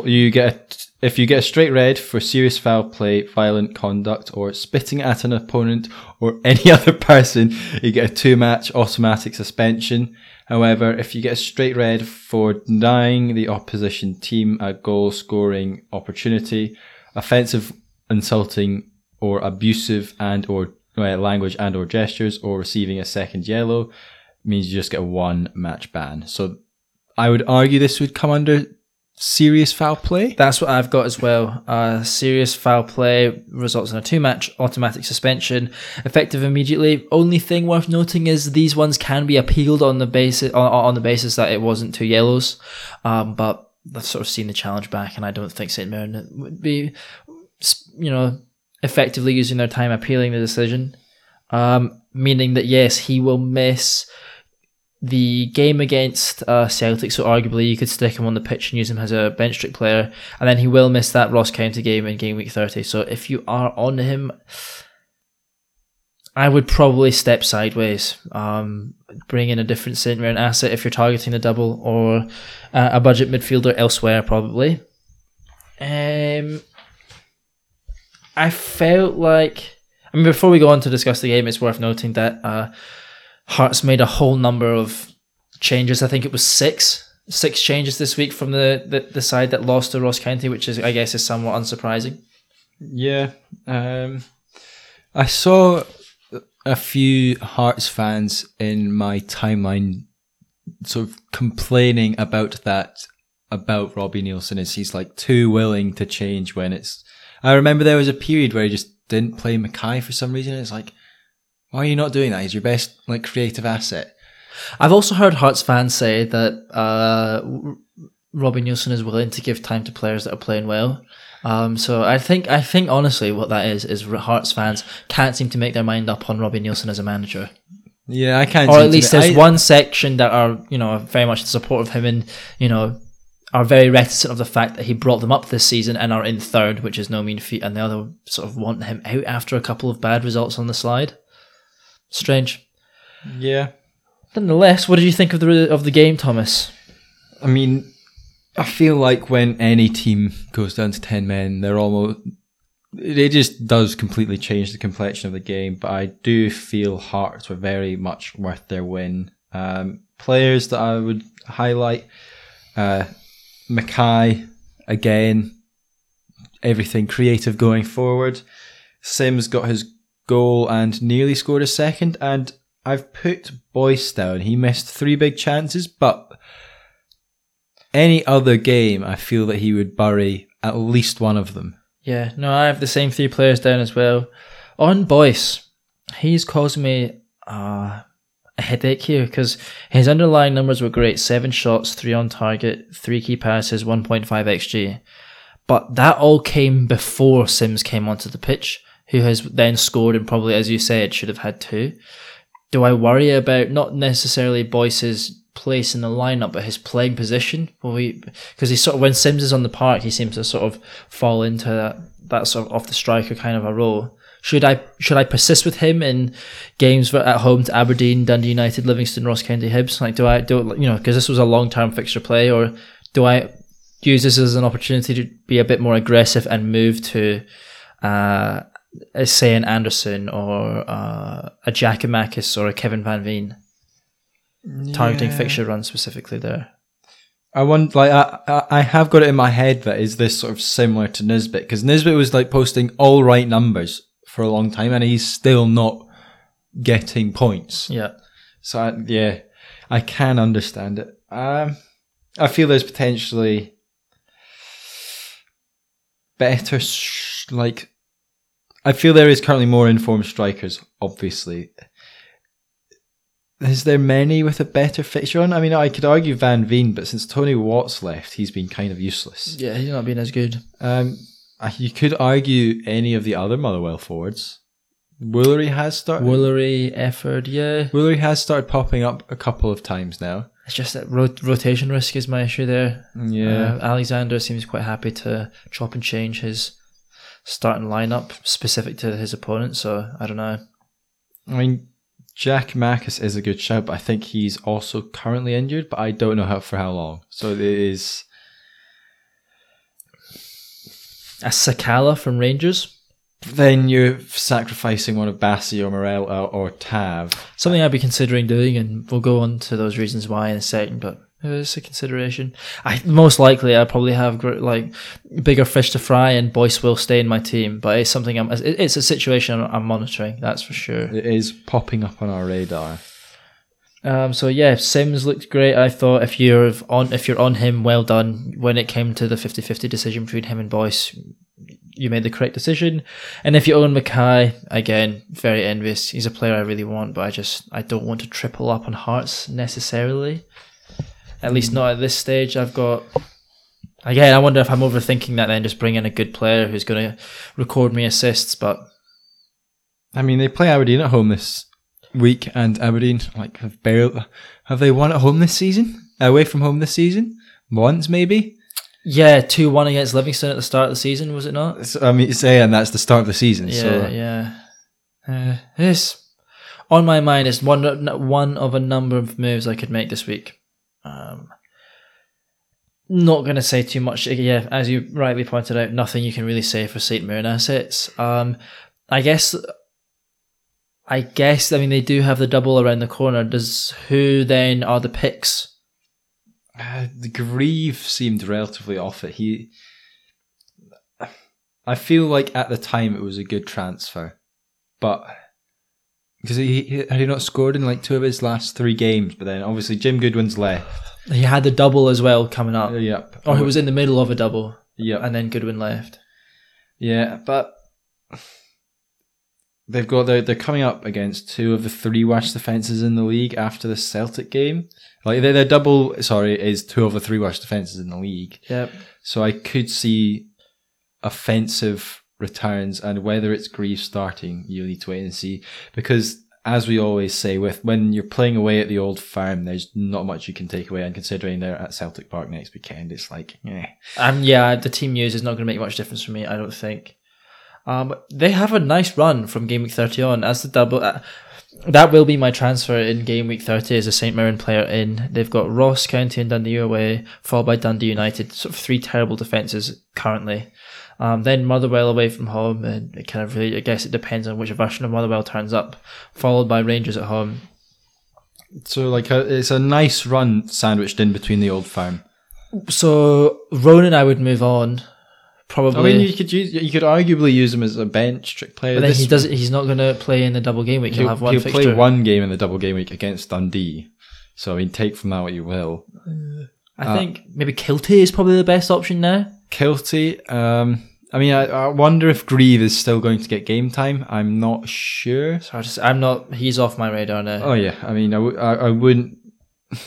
you get a, if you get a straight red for serious foul play, violent conduct, or spitting at an opponent or any other person, you get a two match automatic suspension. However, if you get a straight red for denying the opposition team a goal scoring opportunity, offensive insulting or abusive and or uh, language and or gestures or receiving a second yellow means you just get a one match ban. So I would argue this would come under serious foul play. That's what I've got as well. Uh, serious foul play results in a two match automatic suspension, effective immediately. Only thing worth noting is these ones can be appealed on the basis on, on the basis that it wasn't two yellows. Um, but I've sort of seen the challenge back, and I don't think St Mirren would be, you know, effectively using their time appealing the decision. Um, meaning that yes, he will miss the game against uh, Celtic, so arguably you could stick him on the pitch and use him as a bench trick player, and then he will miss that Ross County game in game week 30. So if you are on him, I would probably step sideways, um, bring in a different centre Mirren asset if you're targeting the double, or uh, a budget midfielder elsewhere, probably. Um, I felt like, I mean, before we go on to discuss the game, it's worth noting that. Uh, Hearts made a whole number of changes. I think it was six, six changes this week from the, the, the side that lost to Ross County, which is I guess is somewhat unsurprising. Yeah, um, I saw a few Hearts fans in my timeline sort of complaining about that about Robbie Neilson is he's like too willing to change when it's. I remember there was a period where he just didn't play McKay for some reason. It's like why are you not doing that? He's your best like creative asset. I've also heard Hearts fans say that uh, Robbie Neilson is willing to give time to players that are playing well. Um, so I think I think honestly what that is is Hearts fans can't seem to make their mind up on Robbie Neilson as a manager. Yeah, I can't. Or at least there's I, one section that are you know very much in support of him and you know are very reticent of the fact that he brought them up this season and are in third, which is no mean feat, and the other sort of want him out after a couple of bad results on the slide. Strange. Yeah. Nonetheless, what did you think of the of the game, Thomas? I mean, I feel like when any team goes down to ten men, they're almost it just does completely change the complexion of the game. But I do feel Hearts were very much worth their win. Um, players that I would highlight: uh, McKay again, everything creative going forward. Simms got his goal and nearly scored a second. And I've put Boyce down. He missed three big chances, but any other game, I feel that he would bury at least one of them. Yeah, no, I have the same three players down as well. On Boyce, he's caused me uh, a headache here because his underlying numbers were great seven shots, three on target, three key passes, 1.5 xg. But that all came before Simms came onto the pitch who has then scored and probably, as you said, should have had two. Do I worry about not necessarily Boyce's place in the lineup, but his playing position? Well, because he sort of when Simms is on the park, he seems to sort of fall into that, that sort of off the striker kind of a role. Should I should I persist with him in games at home to Aberdeen, Dundee United, Livingston, Ross County, Hibs? Like, do I do you know because this was a long term fixture play, or do I use this as an opportunity to be a bit more aggressive and move to uh, say an Anderson or uh, a Giakoumakis or a Kevin Van Veen, yeah. targeting fixture runs specifically there. I want like I I have got it in my head that is this sort of similar to Nisbet because Nisbet was like posting all right numbers for a long time and he's still not getting points. Yeah. So I, yeah, I can understand it. Um, I feel there's potentially better sh- like I feel there is currently more informed strikers, obviously. Is there many with a better fixture on? I mean, I could argue Van Veen, but since Tony Watt's left, he's been kind of useless. Yeah, he's not been as good. Um, you could argue any of the other Motherwell forwards. Woolery has started. Woolery, Efford, yeah. Woolery has started popping up a couple of times now. It's just that rot- rotation risk is my issue there. Yeah. Uh, Alexander seems quite happy to chop and change his starting lineup specific to his opponent. So I don't know. I mean, Giakoumakis is a good shout, but I think he's also currently injured, but I don't know how for how long. So it is a Sakala from Rangers. Then you're sacrificing one of Bassey or Morel or, or Tav. Something I'd be considering doing, and we'll go on to those reasons why in a second. But It's a consideration. I most likely I probably have like bigger fish to fry, and Boyce will stay in my team. But it's something I'm. It's a situation I'm monitoring. That's for sure. It is popping up on our radar. Um, so yeah, Simms looked great. I thought if you're on if you're on him, well done. When it came to the 50-50 decision between him and Boyce, you made the correct decision. And if you own McKay, again, very envious. He's a player I really want, but I just I don't want to triple up on Hearts necessarily. At least not at this stage. I've got again. I wonder if I'm overthinking that. Then just bring in a good player who's going to record me assists, but I mean, they play Aberdeen at home this week, and Aberdeen like have barely have they won at home this season? Away from home this season? Once maybe. yeah, two one against Livingston at the start of the season, was it not? So, I mean, saying that's the start of the season. Yeah, so yeah. Uh, it's on my mind. It's one one of a number of moves I could make this week. Um, not going to say too much. Yeah, as you rightly pointed out, nothing you can really say for Saint Mirren assets. Um, I guess. I guess. I mean, they do have the double around the corner. Does who then are the picks? Uh, the Greive seemed relatively off it. He, I feel like at the time it was a good transfer, but because he, he had he not scored in like two of his last three games, but then obviously Jim Goodwin's left. He had the double as well coming up, yep. or he was in the middle of a double, Yep. and then Goodwin left. Yeah, but they've got they're, they're coming up against two of the three worst defenses in the league after the Celtic game. Like their their double, sorry, is two of the three worst defenses in the league. Yep. So I could see offensive returns, and whether it's Greive starting, you need to wait and see. Because as we always say, with when you're playing away at the old firm, there's not much you can take away. And considering they're at Celtic Park next weekend, it's like, eh. And yeah, the team news is not going to make much difference for me. I don't think. Um, they have a nice run from game week thirty on as the double. Uh, that will be my transfer in game week thirty as a Saint Mirren player. In they've got Ross County and Dundee away, followed by Dundee United. Sort of three terrible defenses currently. Um, then Motherwell away from home, and it kind of really, I guess it depends on which version of Motherwell turns up. Followed by Rangers at home. So like a, it's a nice run sandwiched in between the old firm. So Ronan, I would move on. Probably. I mean, you could use you could arguably use him as a bench trick player. but then This- he does. He's not going to play in the double game week. He'll, He'll, have one he'll fixture. play one game in the double game week against Dundee. So I mean, take from that what you will. I Uh, think maybe Kiltie is probably the best option there. Kiltie. Um, I mean, I, I wonder if Greive is still going to get game time. I'm not sure. So I just, I'm not. He's off my radar now. Oh yeah, I mean, I, w- I, I wouldn't.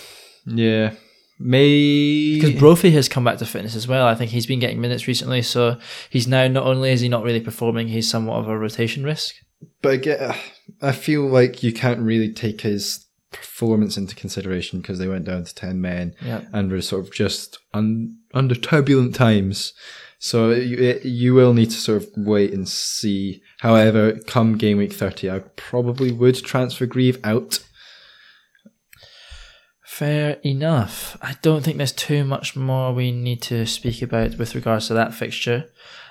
Yeah, may Because Brophy has come back to fitness as well. I think he's been getting minutes recently, so he's now not only is he not really performing, he's somewhat of a rotation risk. but again, I feel like you can't really take his performance into consideration because they went down to ten men. Yeah. and we're sort of just un- under turbulent times. So you, you will need to sort of wait and see. However, come game week 30, I probably would transfer Greive out. Fair enough. I don't think there's too much more we need to speak about with regards to that fixture.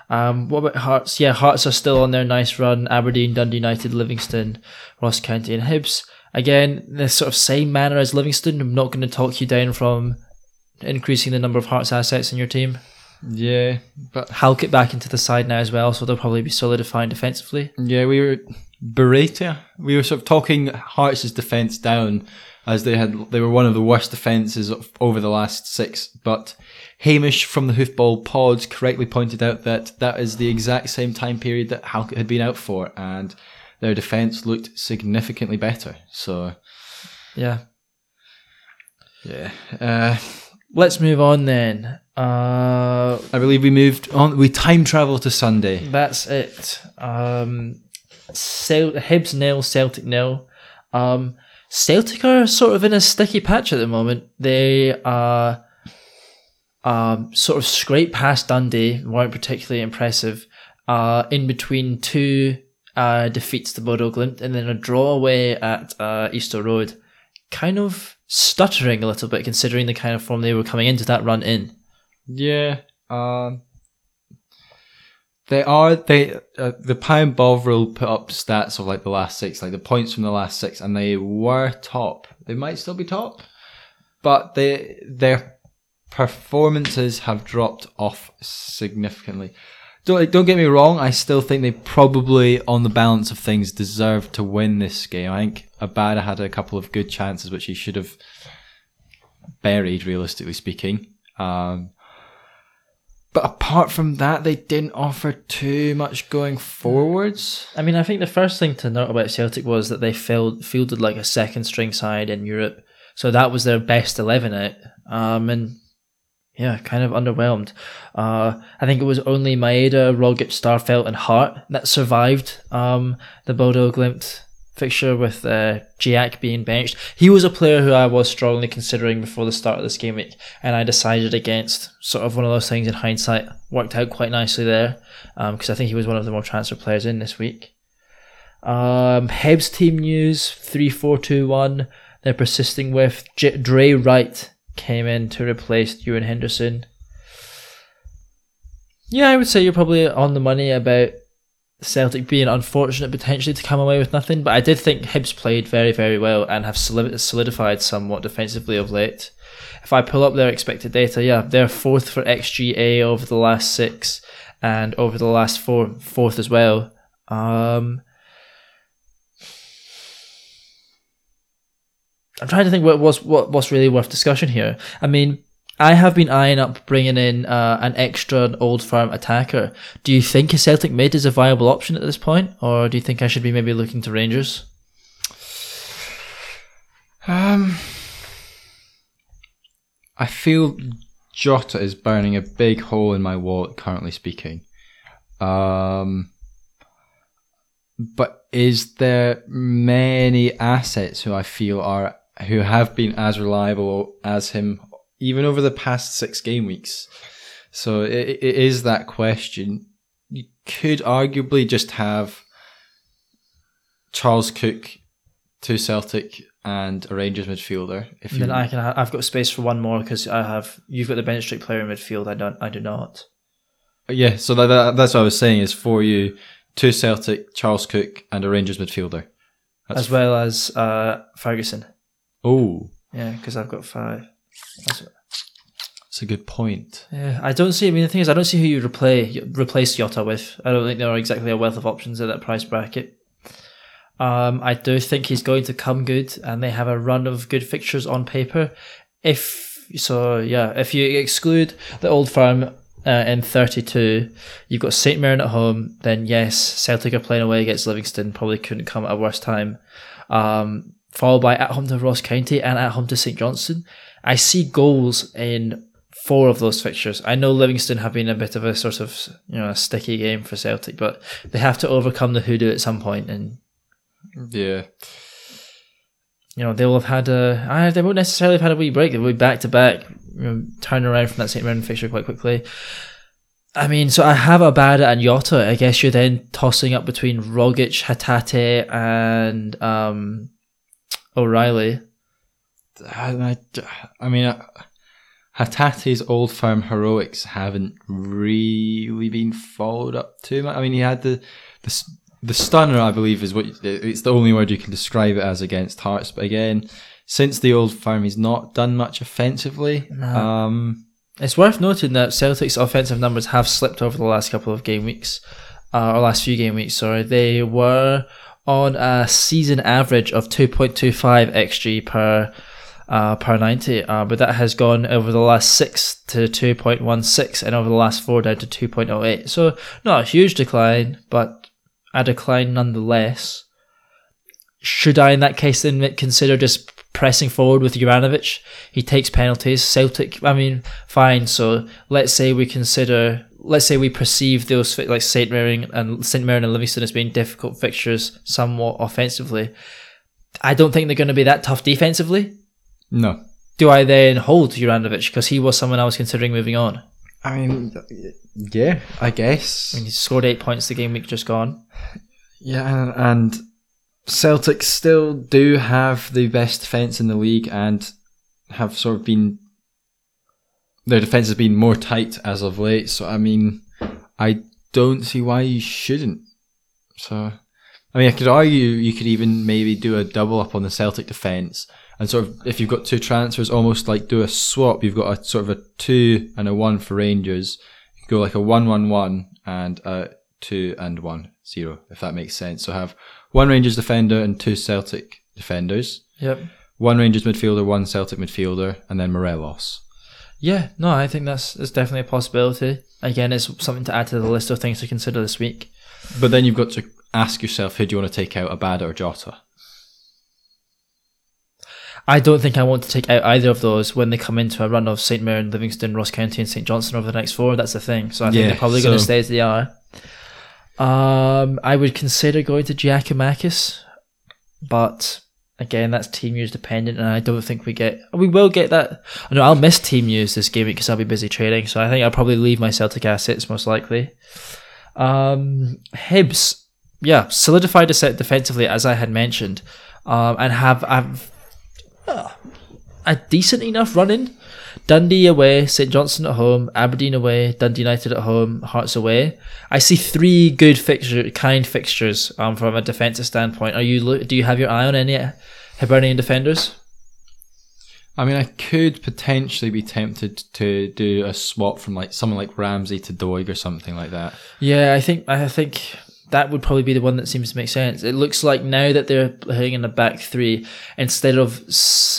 Um, what about Hearts? Yeah, Hearts are still on their nice run. Aberdeen, Dundee United, Livingston, Ross County, and Hibs. Again, the sort of same manner as Livingston. I'm not going to talk you down from increasing the number of Hearts assets in your team. Yeah, but Halkett back into the side now as well, so they'll probably be solidifying defensively. yeah, we were Beretta. We were sort of talking Hearts' defense down as they had they were one of the worst defenses of, over the last six. But Hamish from the Hoofball Pods correctly pointed out that that is the exact same time period that Halkett had been out for, and their defense looked significantly better. So Yeah. yeah, uh, Let's move on then. Uh, I believe we moved on. We time travel to Sunday. that's it. Um, Cel- Hibs nil, Celtic nil. Um, Celtic are sort of in a sticky patch at the moment. They are um, sort of scraped past Dundee, weren't particularly impressive. Uh, in between two uh, defeats to Bodo Glimt and then a draw away at uh, Easter Road. Kind of stuttering a little bit considering the kind of form they were coming into that run in. Yeah. Um, they are they uh, the Pine Bovril put up stats of like the last six, like the points from the last six, and they were top. They might still be top. but they their performances have dropped off significantly. Don't don't get me wrong. I still think they probably, on the balance of things, deserve to win this game. I think Abada had a couple of good chances which he should have buried, realistically speaking. Um, but apart from that, they didn't offer too much going forwards. I mean, I think the first thing to note about Celtic was that they filled, fielded like a second string side in Europe. So that was their best 11 out. Um, and yeah, kind of underwhelmed. Uh, I think it was only Maeda, Rogic, Starfelt, and Hart that survived um, the Bodo Glimt fixture with uh, Gyak being benched. He was a player who I was strongly considering before the start of this game week, and I decided against. Sort of one of those things in hindsight worked out quite nicely there because um, I think he was one of the more transfer players in this week. Um, Hibs team news three four two one. They're persisting with J- Drey Wright came in to replace Ewan Henderson. Yeah, I would say you're probably on the money about Celtic being unfortunate potentially to come away with nothing, but I did think Hibs played very, very well and have solidified somewhat defensively of late. If I pull up their expected data, yeah, they're fourth for XGA over the last six and over the last four, fourth as well. Um, I'm trying to think what was what what's really worth discussion here. I mean, I have been eyeing up bringing in uh, an extra old firm attacker. Do you think a Celtic mid is a viable option at this point, or do you think I should be maybe looking to Rangers? Um, I feel Jota is burning a big hole in my wallet. Currently speaking, um, but is there many assets who I feel are who have been as reliable as him even over the past six game weeks. So it, it is that question. You could arguably just have Charles Cook to Celtic and a Rangers midfielder. If then I can, I've got space for one more because I have. You've got the bench straight player in midfield. I don't. I do not. Yeah, so that, that, that's what I was saying. Is for you to Celtic, Charles Cook, and a Rangers midfielder, that's as well as uh, Ferguson. Oh, yeah, because I've got five. That's, That's a good point. Yeah, I don't see. I mean, the thing is, I don't see who you replace replace Jota with. I don't think there are exactly a wealth of options at that price bracket. Um, I do think he's going to come good, and they have a run of good fixtures on paper. If so, yeah, if you exclude the old firm uh, in 32, you've got St. Mirren at home, then yes, Celtic are playing away against Livingston, probably couldn't come at a worse time. Um, followed by at home to Ross County and at home to St Johnstone. I see goals in four of those fixtures. I know Livingston have been a bit of a sort of you know a sticky game for Celtic, but they have to overcome the hoodoo at some point, and yeah, you know they'll have had a. they won't necessarily have had a wee break. They'll be back to back, you know, turn around from that St Mirren fixture quite quickly. I mean, so I have Abada and Jota. I guess you're then tossing up between Rogic, Hatate, and um, O'Riley. I, I mean, uh, Hatate's old firm heroics haven't really been followed up too much. I mean, he had the the, the stunner, I believe, is what it's the only word you can describe it as against Hearts. But again, since the old firm, he's not done much offensively. No. Um, it's worth noting that Celtic's offensive numbers have slipped over the last couple of game weeks, uh, or last few game weeks. Sorry, they were on a season average of 2.25 xg per uh, per 90, uh, but that has gone over the last six to 2.16 and over the last four down to 2.08. So, not a huge decline, but a decline nonetheless. Should I, in that case, then consider just pressing forward with Juranovic? He takes penalties. Celtic, I mean, fine. So, let's say we consider let's say we perceive those like Saint Mirren and Saint Mirren and Livingston as being difficult fixtures somewhat offensively. I don't think they're going to be that tough defensively. No. Do I then hold Juranovic because he was someone I was considering moving on? I mean, yeah, I guess. I mean, he scored eight points the game week just gone. Yeah, and Celtic still do have the best defence in the league and have sort of been. Their defence has been more tight as of late, so I mean, I don't see why you shouldn't. So, I mean, I could argue you could even maybe do a double up on the Celtic defence and sort of if you've got two transfers, almost like do a swap. You've got a sort of a two and a one for Rangers. You go like a one one one and a two and one zero, if that makes sense. So have one Rangers defender and two Celtic defenders. Yep. One Rangers midfielder, one Celtic midfielder, and then Morelos. Yeah, no, I think that's, that's definitely a possibility. Again, it's something to add to the list of things to consider this week. But then you've got to ask yourself, who do you want to take out, Abada or Jota? I don't think I want to take out either of those when they come into a run of St Mirren, Livingston, Ross County, and St Johnstone over the next four. That's the thing. So I think Yeah, they're probably going to stay as they are. Um, I would consider going to Giakoumakis, but again, that's team use dependent, and I don't think we get. We will get that. I know I'll miss team use this game because I'll be busy trading, so I think I'll probably leave my Celtic assets most likely. Um, Hibs, yeah, solidified a set defensively as I had mentioned, um, and have have a decent enough running. Dundee away, St Johnstone at home, Aberdeen away, Dundee United at home, Hearts away. I see three good fixture, kind fixtures um, from a defensive standpoint. Are you do you have your eye on any Hibernian defenders? I mean, I could potentially be tempted to do a swap from like someone like Ramsay to Doig or something like that. Yeah, I think I think that would probably be the one that seems to make sense. It looks like now that they're playing in a back three, instead of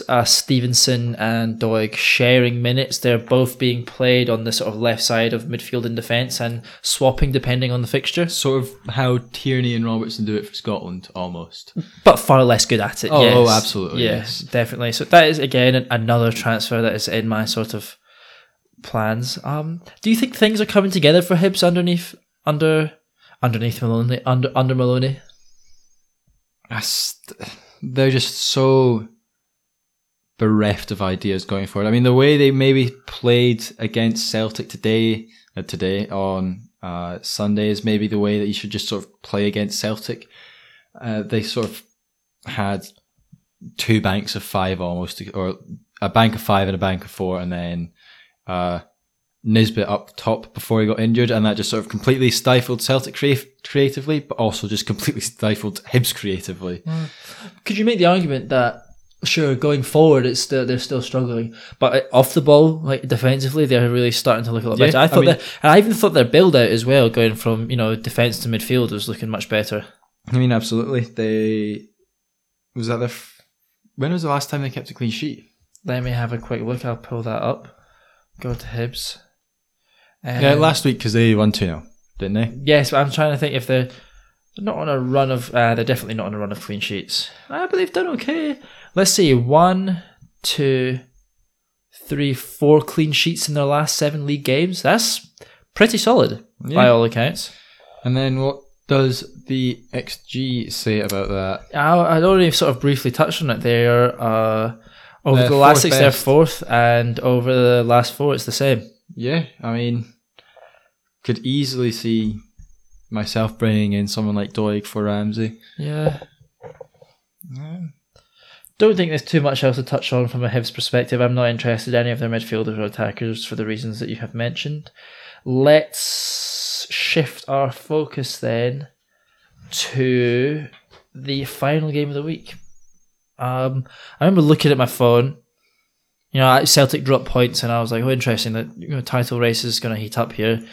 uh, Stevenson and Doig sharing minutes, they're both being played on the sort of left side of midfield and defence and swapping depending on the fixture. Sort of how Tierney and Robertson do it for Scotland, almost. But far less good at it. Oh, yes. oh, absolutely, Yes, yes. definitely. So that is again another transfer that is in my sort of plans. Um, do you think things are coming together for Hibs underneath under underneath Maloney under under Maloney? That's- They're just so bereft of ideas going forward. I mean, the way they maybe played against Celtic today, uh, today on uh, Sunday is maybe the way that you should just sort of play against Celtic. Uh, they sort of had two banks of five almost, or a bank of five and a bank of four, and then uh, Nisbet up top before he got injured, and that just sort of completely stifled Celtic crea- creatively, but also just completely stifled Hibs creatively. Hmm. Could you make the argument that sure going forward it's still they're still struggling, but off the ball like defensively they're really starting to look a lot Yeah, better. I I thought mean- that, and I even thought their build out as well, going from you know defense to midfield was looking much better. I mean, absolutely. They was that their f- when was the last time they kept a clean sheet? Let me have a quick look. I'll pull that up. Go to Hibs. Yeah, Um, last week because they won two 0 didn't they? Yes, but I'm trying to think if they're not on a run of. Uh, they're definitely not on a run of clean sheets. Uh, but they've done okay. Let's see. One, two, three, four clean sheets in their last seven league games. That's pretty solid by all accounts. And then what does the XG say about that? I, I already sort of briefly touched on it. They're uh, over They're the last six, they're fourth, and over the last four, it's the same. Yeah, I mean, could easily see myself bringing in someone like Doig for Ramsay. Yeah. Don't think there's too much else to touch on from a Hibs perspective. I'm not interested in any of their midfielders or attackers for the reasons that you have mentioned. Let's shift our focus then to the final game of the week. Um, I remember looking at my phone. You know, Celtic dropped points, and I was like, "Oh, interesting. That you know, title race is going to heat up here."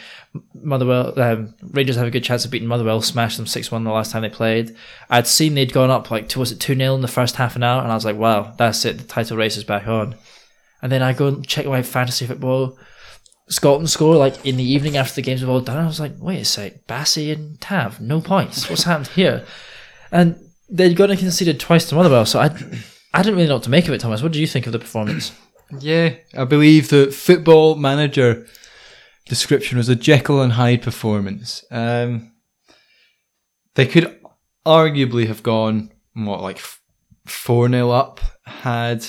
Motherwell, um, Rangers have a good chance of beating Motherwell. Smashed them six one the last time they played. I'd seen they'd gone up like two, was it two 0 in the first half an hour, and I was like, "Wow, that's it. The title race is back on." And then I go and check my fantasy football. Scotland score like in the evening after the games have all done. I was like, "Wait a sec, Bassey and Tav, no points. What's happened here?" And they'd gone and conceded twice to Motherwell, so I, I didn't really know what to make of it. Thomas, what did you think of the performance? Yeah, I believe the football manager description was a Jekyll and Hyde performance. Um, they could arguably have gone what like four 0 up had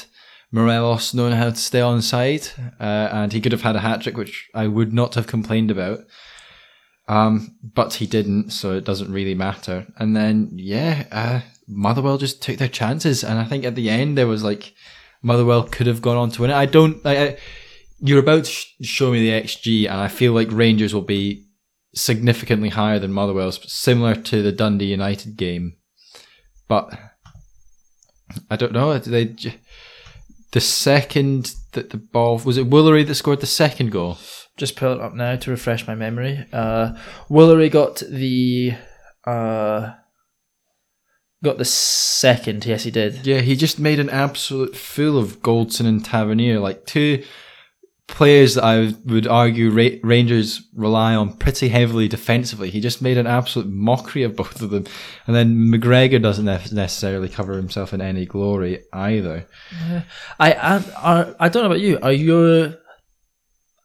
Morelos known how to stay on side, uh, and he could have had a hat trick, which I would not have complained about. Um, but he didn't, so it doesn't really matter. And then, yeah, uh, Motherwell just took their chances, and I think at the end there was like Motherwell could have gone on to win it. I don't. I, I, you're about to sh- show me the XG, and I feel like Rangers will be significantly higher than Motherwell's, similar to the Dundee United game. But I don't know. They the second that the ball was it Woolery that scored the second goal. Just pull it up now to refresh my memory. Uh, Woolery got the uh, got the second. Yes, he did. Yeah, he just made an absolute fool of Goldson and Tavernier, like two players that I would argue Ra- Rangers rely on pretty heavily defensively. He just made an absolute mockery of both of them, and then McGregor doesn't necessarily cover himself in any glory either. I I, I, I don't know about you. Are you?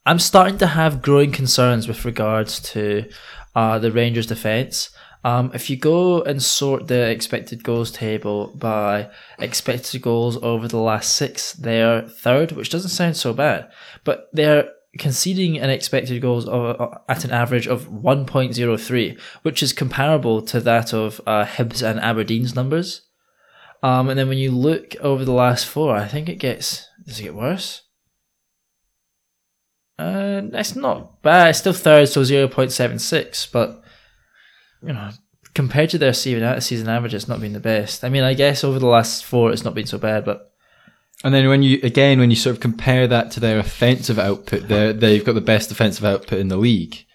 I'm starting to have growing concerns with regards to uh, the Rangers' defense. Um, if you go and sort the expected goals table by expected goals over the last six, they're third, which doesn't sound so bad. But they're conceding an expected goals of, at an average of 1.03, which is comparable to that of uh, Hibs and Aberdeen's numbers. Um, and then when you look over the last four, I think it gets does it get worse? Uh, it's not bad. It's still third, so zero point seven six. But you know, compared to their season season average, it's not been the best. I mean, I guess over the last four, it's not been so bad. But And then when you again when you sort of compare that to their offensive output, they they've got the best defensive output in the league.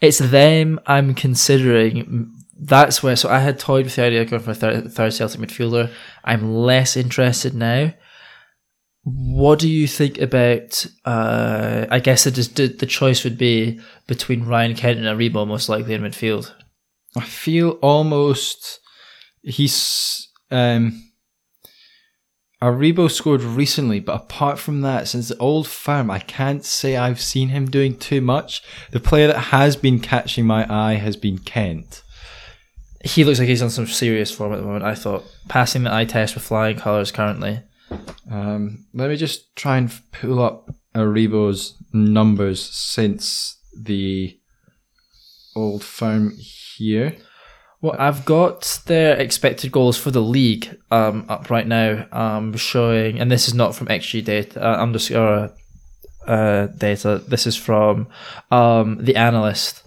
it's them I'm considering. That's where. So I had toyed with the idea of going for a third, third Celtic midfielder. I'm less interested now. What do you think about? Uh, I guess the, the the choice would be between Ryan Kent and Aribo, most likely in midfield. I feel almost he's um Aribo scored recently, but apart from that, since the old firm, I can't say I've seen him doing too much. The player that has been catching my eye has been Kent. He looks like he's on some serious form at the moment. I thought passing the eye test with flying colours currently. Um, let me just try and pull up Aribo's numbers since the old firm here. Well, I've got their expected goals for the league um, up right now, um, showing, and this is not from XG data, uh, underscore uh, data. This is from um, the analyst,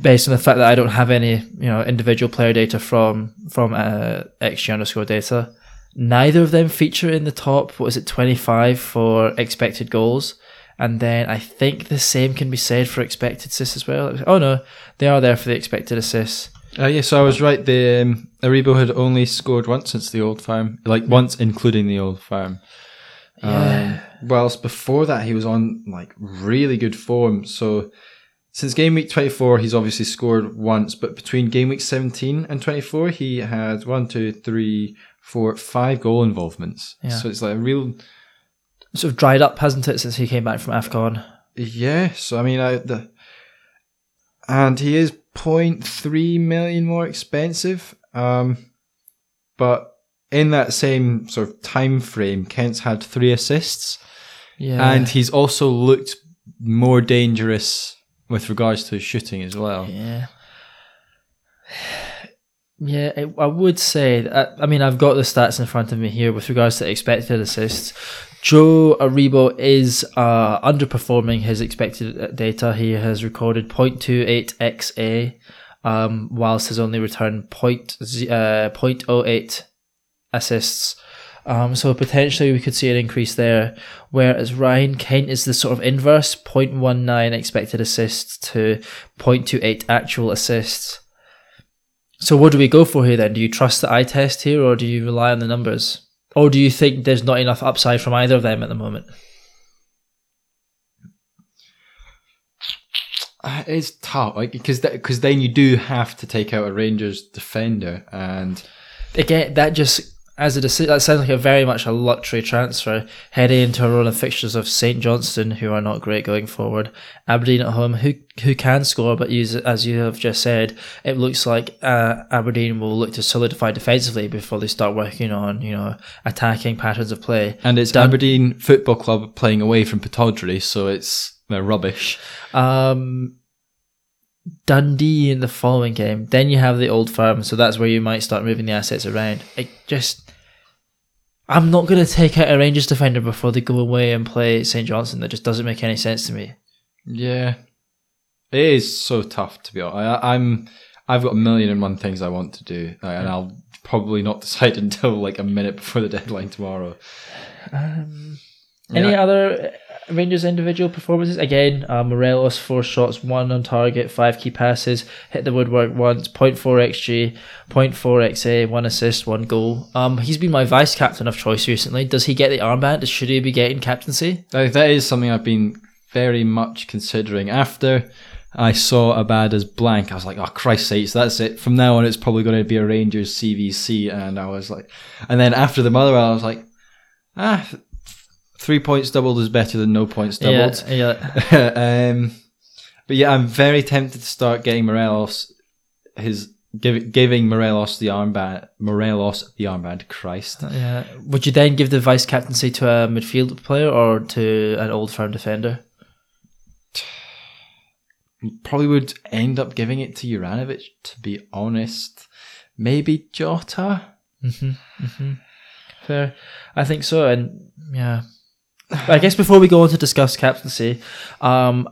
based on the fact that I don't have any, you know, individual player data from from uh, XG underscore data. Neither of them feature in the top. What is it, twenty five for expected goals? And then I think the same can be said for expected assists as well. Oh no, they are there for the expected assists. Uh, yeah, so I was right. The um, Aribo had only scored once since the old firm, like once including the old firm. Yeah. Um, whilst before that, he was on like really good form. So since game week twenty four, he's obviously scored once, but between game week seventeen and twenty four, he had one, two, three, four, five goal involvements. Yeah. So it's like a real Sort of dried up, hasn't it, since he came back from AFCON? Yes, I mean, I the and he is 0.3 million more expensive. Um, but in that same sort of time frame, Kent's had three assists, Yeah. and he's also looked more dangerous with regards to his shooting as well. Yeah. Yeah, I I would say. That, I mean, I've got the stats in front of me here with regards to expected assists. Joe Aribo is uh, underperforming his expected uh, data. He has recorded 0.28 XA, um, whilst has only returned point, z- uh, 0.08 assists. Um, so potentially we could see an increase there. Whereas Ryan Kent is the sort of inverse 0.19 expected assists to 0.28 actual assists. So what do we go for here then? Do you trust the eye test here or do you rely on the numbers? Or do you think there's not enough upside from either of them at the moment? Uh, It's tough, like because because then you do have to take out a Rangers defender, and Again, that just as a deci- that sounds like a very much a luxury transfer heading into a run of fixtures of St Johnstone, who are not great going forward. Aberdeen at home, who who can score, but use as you have just said, it looks like uh, Aberdeen will look to solidify defensively before they start working on you know attacking patterns of play. and it's Aberdeen Football Club playing away from Pittodrie, so it's they're rubbish. Um, Dundee in the following game. Then you have the old firm, so that's where you might start moving the assets around. It just, I'm not going to take out a Rangers defender before they go away and play St Johnstone. That just doesn't make any sense to me. Yeah, it is so tough to be honest. I, I'm I've got a million and one things I want to do, uh, and I'll probably not decide until like a minute before the deadline tomorrow. Um, any other Rangers individual performances? Again, uh, Morelos four shots, one on target, five key passes, hit the woodwork once, 0.4 xg, 0.4 xa, one assist, one goal. Um, he's been my vice captain of choice recently. Does he get the armband? Should he be getting captaincy? That, that is something I've been very much considering. After I saw Abada's blank, I was like, oh, Christ's sakes, that's it. From now on, it's probably going to be a Rangers CVC. And I was like, and then after the Motherwell, I was like, ah, three points doubled is better than no points doubled. Yeah, yeah. um, but yeah, I'm very tempted to start getting Morelos his give, giving Morelos the armband. Morelos the armband. Christ. Yeah. Would you then give the vice captaincy to a midfield player or to an old firm defender? Probably would end up giving it to Juranovic. To be honest, maybe Jota. Hmm. Hmm. Fair. I think so. And yeah. But I guess before we go on to discuss captaincy, um,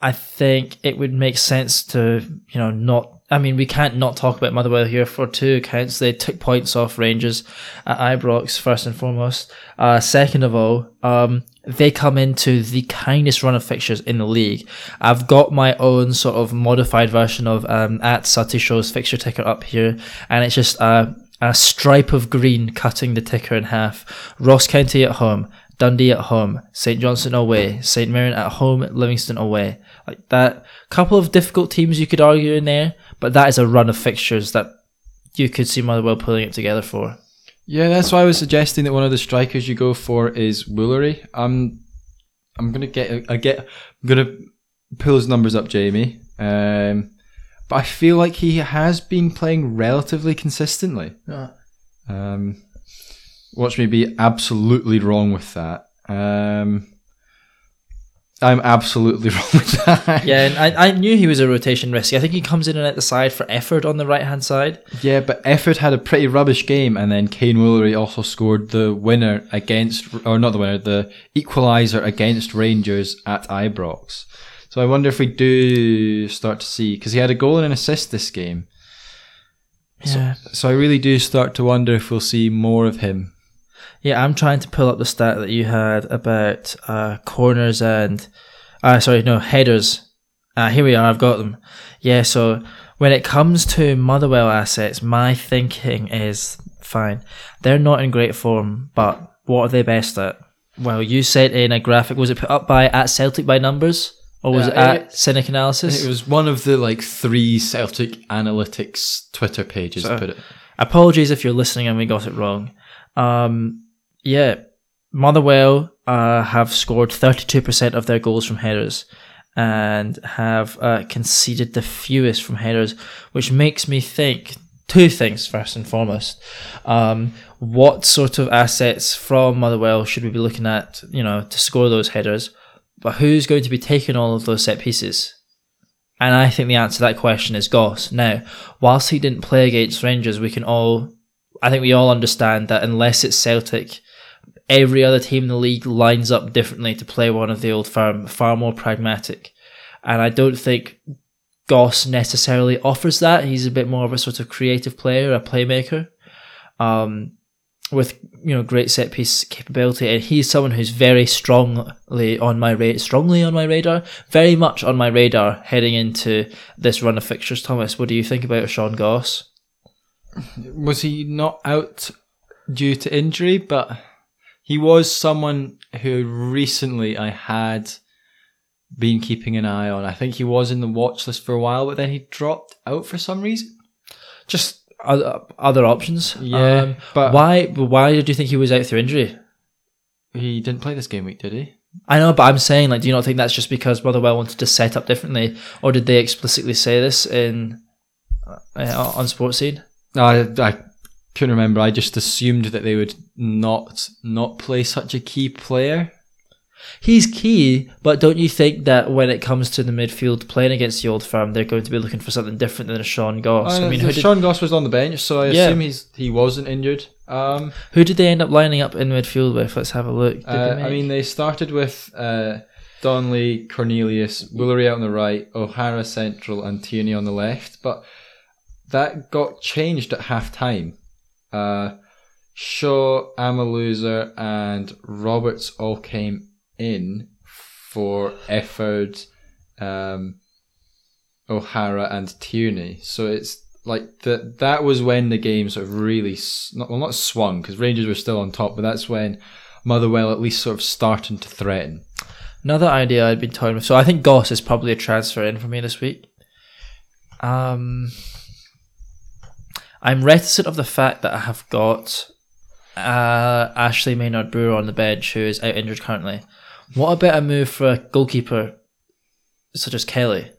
I think it would make sense to, you know, not. I mean, we can't not talk about Motherwell here for two accounts. They took points off Rangers at Ibrox, first and foremost. Uh, second of all, um, they come into the kindest run of fixtures in the league. I've got my own sort of modified version of um, at Sutty Show's fixture ticker up here, and it's just a, a stripe of green cutting the ticker in half. Ross County at home, Dundee at home, St Johnstone away, St Mirren at home, Livingston away. Like that, couple of difficult teams you could argue in there, but that is a run of fixtures that you could see Motherwell pulling it together for. Yeah, that's why I was suggesting that one of the strikers you go for is Woolery. I'm, I'm gonna get, I get, I'm gonna pull his numbers up, Jamie. Um, but I feel like he has been playing relatively consistently. Um, watch me be absolutely wrong with that. Um, I'm absolutely wrong with that. Yeah, and I, I knew he was a rotation risk. I think he comes in and at the side for Efford on the right hand side. Yeah, but Efford had a pretty rubbish game, and then Kaiyne Woolery also scored the winner against, or not the winner, the equaliser against Rangers at Ibrox. So I wonder if we do start to see, because he had a goal and an assist this game. Yeah. So I really do start to wonder if we'll see more of him. Yeah, I'm trying to pull up the stat that you had about uh, corners and, uh, sorry, no, headers. Uh, here we are, I've got them. Yeah, so when it comes to Motherwell assets, my thinking is fine. They're not in great form, but what are they best at? Well, you sent in a graphic. Was it put up by at Celtic by numbers? Or was Yeah, it at it- Cynic Analysis? It was one of the like three Celtic Analytics Twitter pages So- put it. Apologies if you're listening and we got it wrong. Um, yeah, Motherwell uh, have scored 32% of their goals from headers and have uh, conceded the fewest from headers, which makes me think two things first and foremost. Um, what sort of assets from Motherwell should we be looking at, you know, to score those headers? But who's going to be taking all of those set pieces? And I think the answer to that question is Goss. Now, whilst he didn't play against Rangers, we can all, I think we all understand that unless it's Celtic, every other team in the league lines up differently to play one of the old firm, far more pragmatic. And I don't think Goss necessarily offers that. He's a bit more of a sort of creative player, a playmaker, um, with you know great set piece capability. And he's someone who's very strongly on my radar, strongly on my radar, very much on my radar heading into this run of fixtures. Thomas, what do you think about Sean Goss? Was he not out due to injury? But he was someone who recently I had been keeping an eye on. I think he was in the watch list for a while, but then he dropped out for some reason. Just other, other options. Yeah, Um, but- why? Why did you think he was out through injury? He didn't play this game week, did he? I know, but I'm saying, like, do you not think that's just because Motherwell wanted to set up differently, or did they explicitly say this in uh, on Sportscene? I, I couldn't remember. I just assumed that they would not not play such a key player. He's key, but don't you think that when it comes to the midfield playing against the old firm, they're going to be looking for something different than a Sean Goss? I mean, who did, Sean Goss was on the bench, so I Yeah. assume he's he wasn't injured. Um, who did they end up lining up in midfield with? Let's have a look. Uh, I mean, they started with uh, Donnelly, Cornelius, Woolery out on the right, O'Hara central, and Tierney on the left. But that got changed at half time. Uh, Shaw, Amaluzor, and Roberts all came in for Efford, um, O'Hara, and Tierney. So it's like that. That was when the game sort of really not well not swung because Rangers were still on top, but that's when Motherwell at least sort of starting to threaten. Another idea I'd been toying with. So I think Goss is probably a transfer in for me this week. Um, I'm reticent of the fact that I have got uh, Ashley Maynard Brewer on the bench, who is out injured currently. What about a move for a goalkeeper such as Kelly.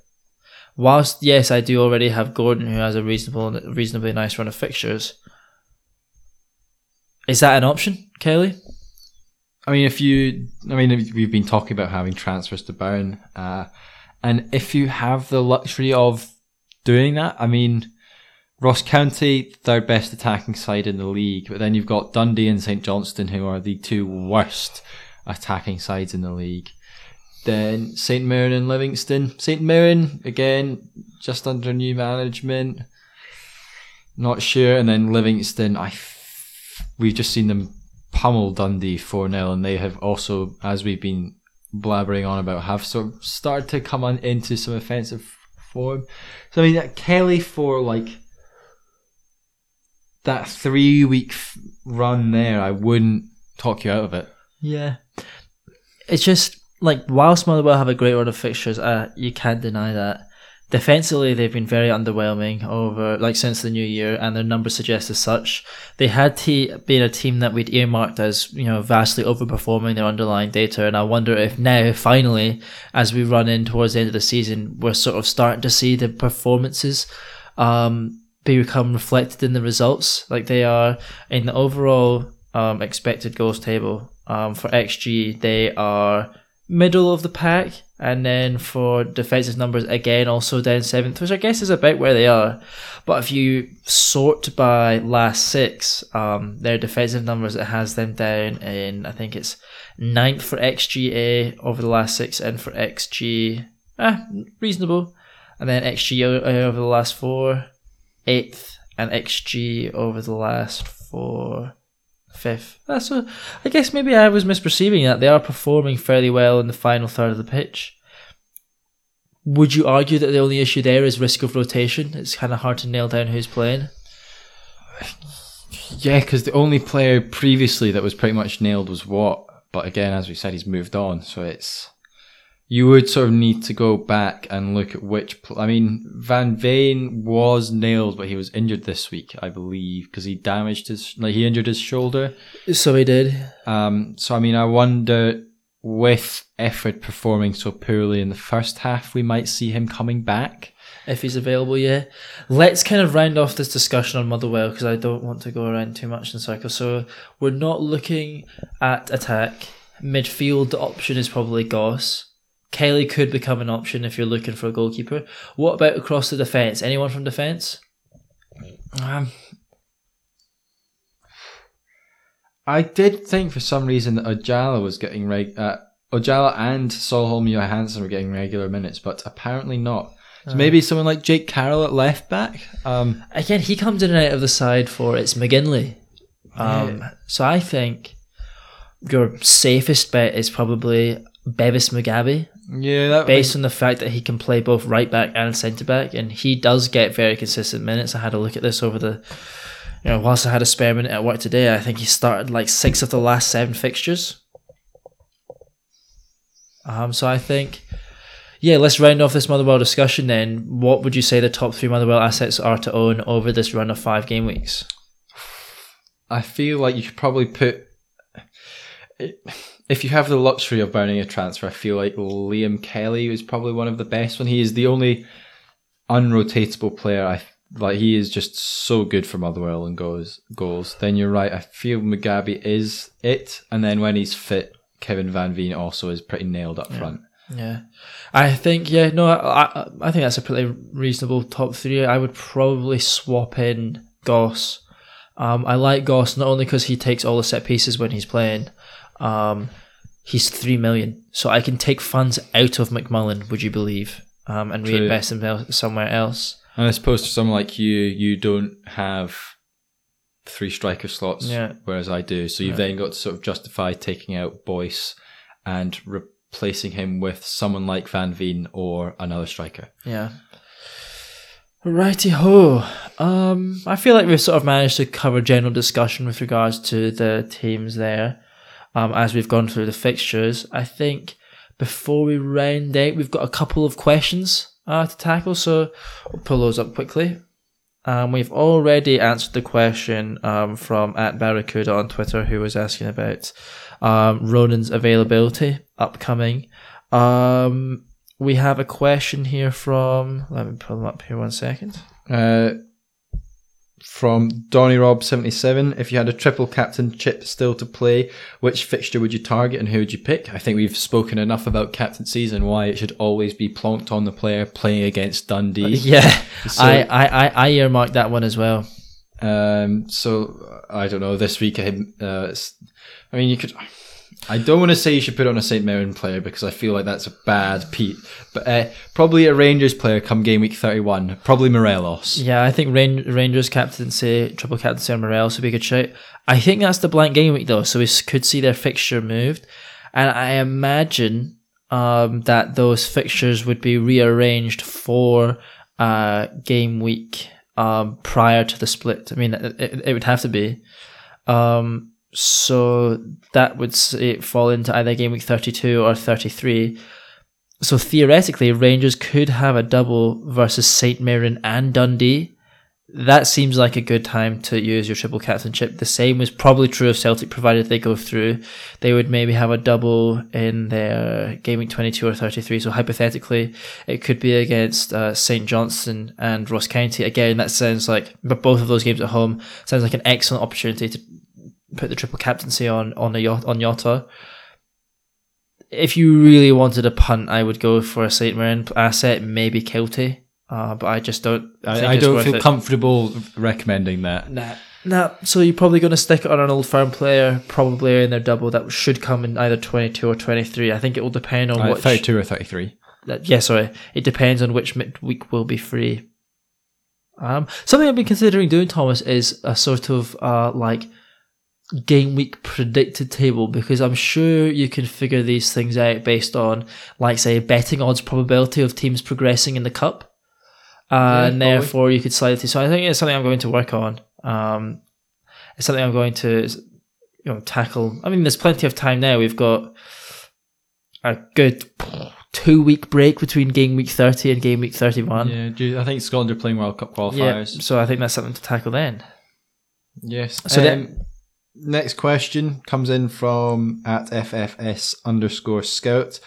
Whilst yes, I do already have Gordon, who has a reasonable, reasonably nice run of fixtures. Is that an option, Kelly? I mean, if you, I mean, we've been talking about having transfers to burn, uh, and if you have the luxury of doing that, I mean, Ross County, third best attacking side in the league, but then you've got Dundee and St Johnstone, who are the two worst attacking sides in the league. Then St Mirren and Livingston. St Mirren again, just under new management. Not sure, and then Livingston. I, f- we've just seen them pummel Dundee 4 0, and they have also, as we've been blabbering on about, have sort of started to come on into some offensive form. So, I mean, Kelly for like that three week run there, I wouldn't talk you out of it. Yeah. It's just like whilst Motherwell have a great run of fixtures, uh, you can't deny that. Defensively, they've been very underwhelming over like since the new year, and their numbers suggest as such. They had to been a team that we'd earmarked as you know vastly overperforming their underlying data, and I wonder if now finally, as we run in towards the end of the season, we're sort of starting to see the performances um, become reflected in the results. Like they are in the overall um, expected goals table um, for XG, they are middle of the pack, and then for defensive numbers, again also down seventh, which I guess is about where they are. But if you sort by last six, um, their defensive numbers, it has them down in I think it's ninth for XGA over the last six, and for XG, ah, reasonable, and then XG over the last four, eighth, and XG over the last four fifth. That's so. I guess maybe I was misperceiving that they are performing fairly well in the final third of the pitch. Would you argue that the only issue there is risk of rotation? It's kind of hard to nail down who's playing. Yeah, because the only player previously that was pretty much nailed was Watt. But again, as we said, he's moved on. So it's. You would sort of need to go back and look at which. Pl- I mean, Van Veen was nailed, but he was injured this week, I believe, because he damaged his. Like, he injured his shoulder. So he did. Um, so, I mean, I wonder with Efford performing so poorly in the first half, we might see him coming back. If he's available, yeah. Let's kind of round off this discussion on Motherwell because I don't want to go around too much in circles. So we're not looking at attack. Midfield option is probably Goss. Kelly could become an option if you're looking for a goalkeeper. What about across the defence? Anyone from defence? Um, I did think for some reason that Ojala was getting reg. Uh, Ojala and Solholm Johansen were getting regular minutes, but apparently not. So maybe someone like Jake Carroll at left back. Um, Again, he comes in and out of the side for it's McGinley. Um, So I think your safest bet is probably Bevis Mugabi. Yeah, based on the fact that he can play both right back and centre back, and he does get very consistent minutes. I had a look at this over the, you know, whilst I had a spare minute at work today, I think he started like six of the last seven fixtures. Um, so I think, yeah, let's round off this Motherwell discussion. Then, what would you say the top three Motherwell assets are to own over this run of five game weeks? I feel like you could probably put. If you have the luxury of burning a transfer, I feel like Liam Kelly is probably one of the best. When he is the only unrotatable player, I like he is just so good for Motherwell and goes goals. Then you're right. I feel Mugabi is it, and then when he's fit, Kevin Van Veen also is pretty nailed up front. Yeah, I think yeah, no, I I, I think that's a pretty reasonable top three. I would probably swap in Goss. Um, I like Goss not only because he takes all the set pieces when he's playing. Um, he's three million, so I can take funds out of McMullan. Would you believe? Um, and True. reinvest them somewhere else. And I suppose for someone like you, you don't have three striker slots, Yeah. whereas I do. So you've then got to sort of justify taking out Boyce and replacing him with someone like Van Veen or another striker. Yeah. Righty ho. Um, I feel like we've sort of managed to cover general discussion with regards to the teams there. Um, as we've gone through the fixtures, I think before we round out, we've got a couple of questions uh, to tackle. So we'll pull those up quickly. Um, we've already answered the question um, from at Barracuda on Twitter, who was asking about um, Ronan's availability upcoming. Um, we have a question here from. Let me pull them up here one second. Uh, from Donny Rob seventy seven. If you had a triple captain chip still to play, which fixture would you target and who would you pick? I think we've spoken enough about captaincies and why it should always be plonked on the player playing against Dundee. Yeah, So- I, I, I, I earmarked that one as well. Um, so I don't know. This week, I, uh, I mean, you could. I don't want to say you should put on a St. Mirren player because I feel like that's a bad Pete. But uh, probably a Rangers player come game week thirty-one. Probably Morelos. Yeah, I think Ran- Rangers captaincy, triple captaincy on Morelos would be a good shout. I think that's the blank game week though, so we could see their fixture moved, and I imagine um, that those fixtures would be rearranged for uh, game week um, prior to the split. I mean, it, it would have to be. Um, so that would fall into either game week 32 or 33. So theoretically, Rangers could have a double versus St. Mirren and Dundee. That seems like a good time to use your triple captainship. The same is probably true of Celtic, provided they go through. They would maybe have a double in their game week 22 or 33. So hypothetically, it could be against uh, St. Johnstone and Ross County. Again, that sounds like, but both of those games at home sounds like an excellent opportunity to put the triple captaincy on on a yacht on Jota. If you really wanted a punt, I would go for a Saint Mirren asset, maybe Kiltie. Uh, but I just don't. I, I don't feel it. comfortable recommending that. Nah, nah. So you're probably going to stick it on an old firm player, probably in their double that should come in either 22 or 23. I think it will depend on Uh, which. Thirty-two or thirty-three. that- yeah, sorry. It depends on which midweek will be free. Um, something I've been considering doing, Thomas, is a sort of uh, like game week predicted table because I'm sure you can figure these things out based on, like, say, betting odds probability of teams progressing in the cup. Uh, Yeah, and probably. therefore, you could slide it. to- So I think it's something I'm going to work on. Um, it's something I'm going to, you know, tackle. I mean, there's plenty of time now. We've got a good two week break between game week 30 and game week 31. Yeah, I think Scotland are playing World Cup qualifiers. Yeah, so I think that's something to tackle then. Yes. So So then- next question comes in from at FFS underscore scout.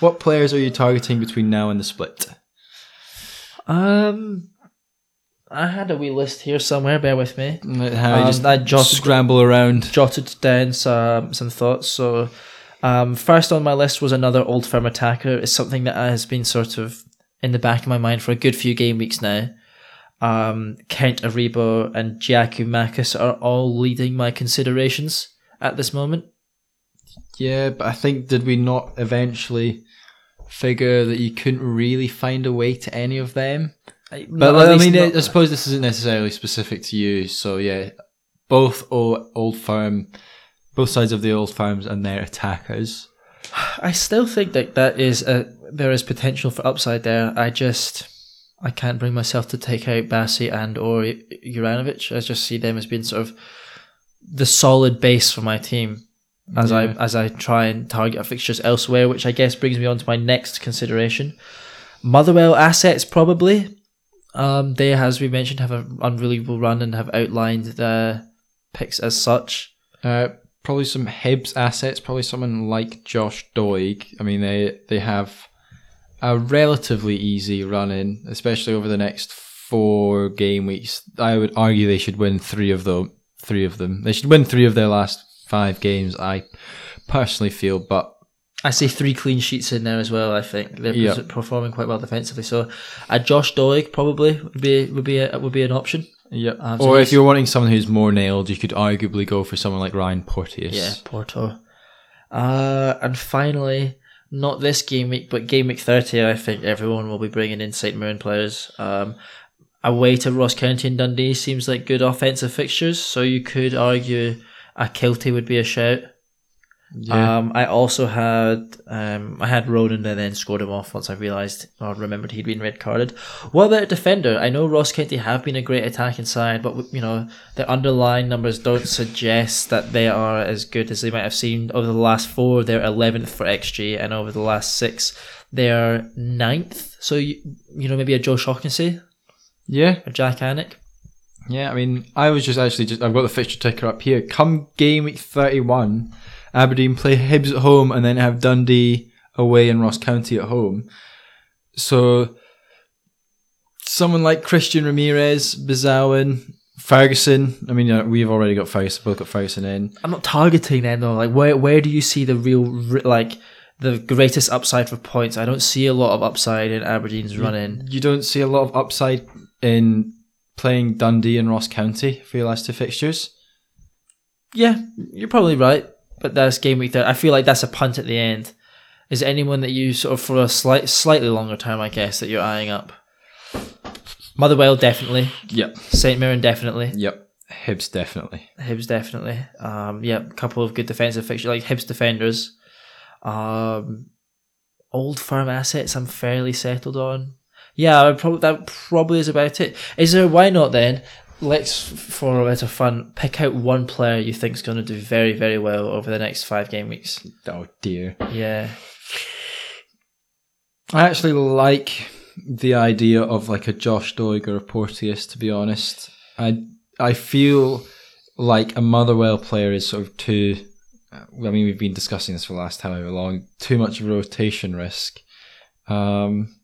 What players are you targeting between now and the split? Um, I had a wee list here somewhere. Bear with me. How I Um, just I jotted- scramble around. Jotted down some some thoughts. So, um, first on my list was another old firm attacker. It's something that has been sort of in the back of my mind for a good few game weeks now. Um, Kent Aribo and Makis are all leading my considerations at this moment. Yeah, but I think did we not eventually figure that you couldn't really find a way to any of them? But Not- I mean, not- I suppose this isn't necessarily specific to you. So yeah, both old, old firm, both sides of the old firms and their attackers. I still think that that is a, there is potential for upside there. I just I can't bring myself to take out Bassey and or Juranovic. I just see them as being sort of the solid base for my team as Yeah. I as I try and target fixtures elsewhere, which I guess brings me on to my next consideration. Motherwell assets probably. Um, they, as we mentioned, have an unbelievable run and have outlined their picks as such. Uh, probably some Hibs assets. Probably someone like Josh Doig. I mean, they they have a relatively easy run in, especially over the next four game weeks. I would argue they should win three of them. Three of them. They should win three of their last five games. I personally feel, but I see three clean sheets in there as well. I think they're Yeah. performing quite well defensively. So, a Josh Doig probably would be would be a, would be an option. yeah. Um, or if you're wanting someone who's more nailed, you could arguably go for someone like Ryan Porteous. Yeah, Porto. Uh, and finally, not this game week, but game week thirty. I think everyone will be bringing in Saint Mirren players. Um, away to Ross County and Dundee seems like good offensive fixtures. So you could argue a Kiltie would be a shout. Yeah. Um, I also had um, I had Ronan and then scored him off once I realised or remembered he'd been red carded. What about a defender? I know Ross County have been a great attacking side, but you know the underlying numbers don't suggest that they are as good as they might have seemed. Over the last four, they're eleventh for xG, and over the last six, they are ninth. So you, you know maybe a Joe Shaughnessy yeah. or Jack Anick. Yeah, I mean, I was just actually just I've got the fixture ticker up here. Come game week thirty one, Aberdeen play Hibs at home and then have Dundee away and Ross County at home. So someone like Christian Ramirez, Besuijen, Ferguson. I mean, yeah, we've already got Ferguson. Both got Ferguson in. I'm not targeting them though. Like where where do you see the real like the greatest upside for points? I don't see a lot of upside in Aberdeen's running. You don't see a lot of upside in playing Dundee and Ross County for your last two fixtures. Yeah, you're probably right. But that's game week. There, I feel like that's a punt at the end. Is there anyone that you sort of for a slight, slightly longer term, I guess, that you're eyeing up? Motherwell definitely. Yep. Saint Mirren definitely. Yep. Hibs definitely. Hibs definitely. Um, yeah, a couple of good defensive fixtures like Hibs defenders. Um, old firm assets. I'm fairly settled on. Yeah, I probably that probably is about it. Is there? Why not then? Let's for a bit of fun pick out one player you think is going to do very very well over the next five game weeks. Oh dear. Yeah, I actually like the idea of like a Josh Doig or a Porteous. To be honest, I I feel like a Motherwell player is sort of too. I mean, we've been discussing this for the last however long. Too much rotation risk. Um,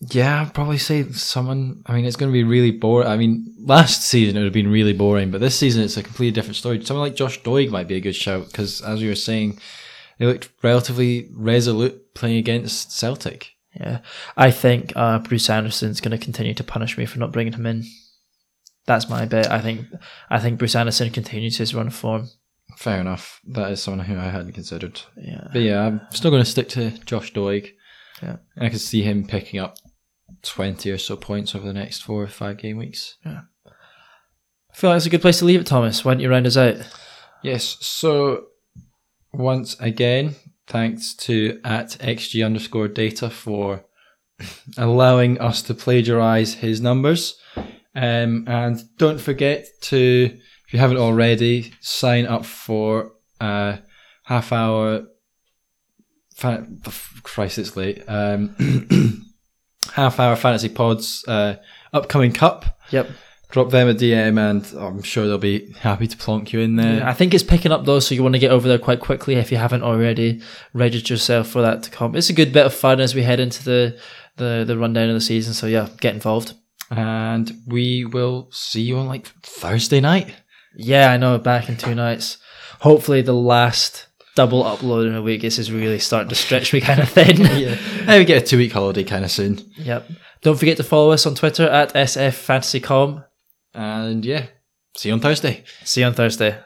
yeah, I'd probably say someone. I mean, it's going to be really boring. I mean, last season it would have been really boring, but this season it's a completely different story. Someone like Josh Doig might be a good shout because, as you were saying, they looked relatively resolute playing against Celtic. yeah. I think uh, Bruce Anderson's going to continue to punish me for not bringing him in. That's my bet. I think I think Bruce Anderson continues his run of form. Fair enough. That is someone who I hadn't considered. Yeah. But yeah, I'm still going to stick to Josh Doig. Yeah. I can see him picking up 20 or so points over the next four or five game weeks. Yeah. I feel like it's a good place to leave it, Thomas. Why don't you round us out? Yes, so once again, thanks to at xg underscore data for allowing us to plagiarize his numbers. Um, and don't forget to, if you haven't already, sign up for a half hour. Fa- Christ, it's late. Um, half hour fantasy pods, uh, upcoming cup. Yep. Drop them a DM, and I'm sure they'll be happy to plonk you in there. I think it's picking up though, so you want to get over there quite quickly if you haven't already. Register yourself for that to come. It's a good bit of fun as we head into the the, the rundown of the season. So yeah, get involved. and we will see you on like Thursday night. Yeah, I know. Back in two nights. Hopefully, the last double upload in a week. This is really starting to stretch me kind of thin. Yeah, maybe get a two week holiday kind of soon. Yep. Don't forget to follow us on Twitter at sffantasycom. And yeah, see you on Thursday. See you on Thursday.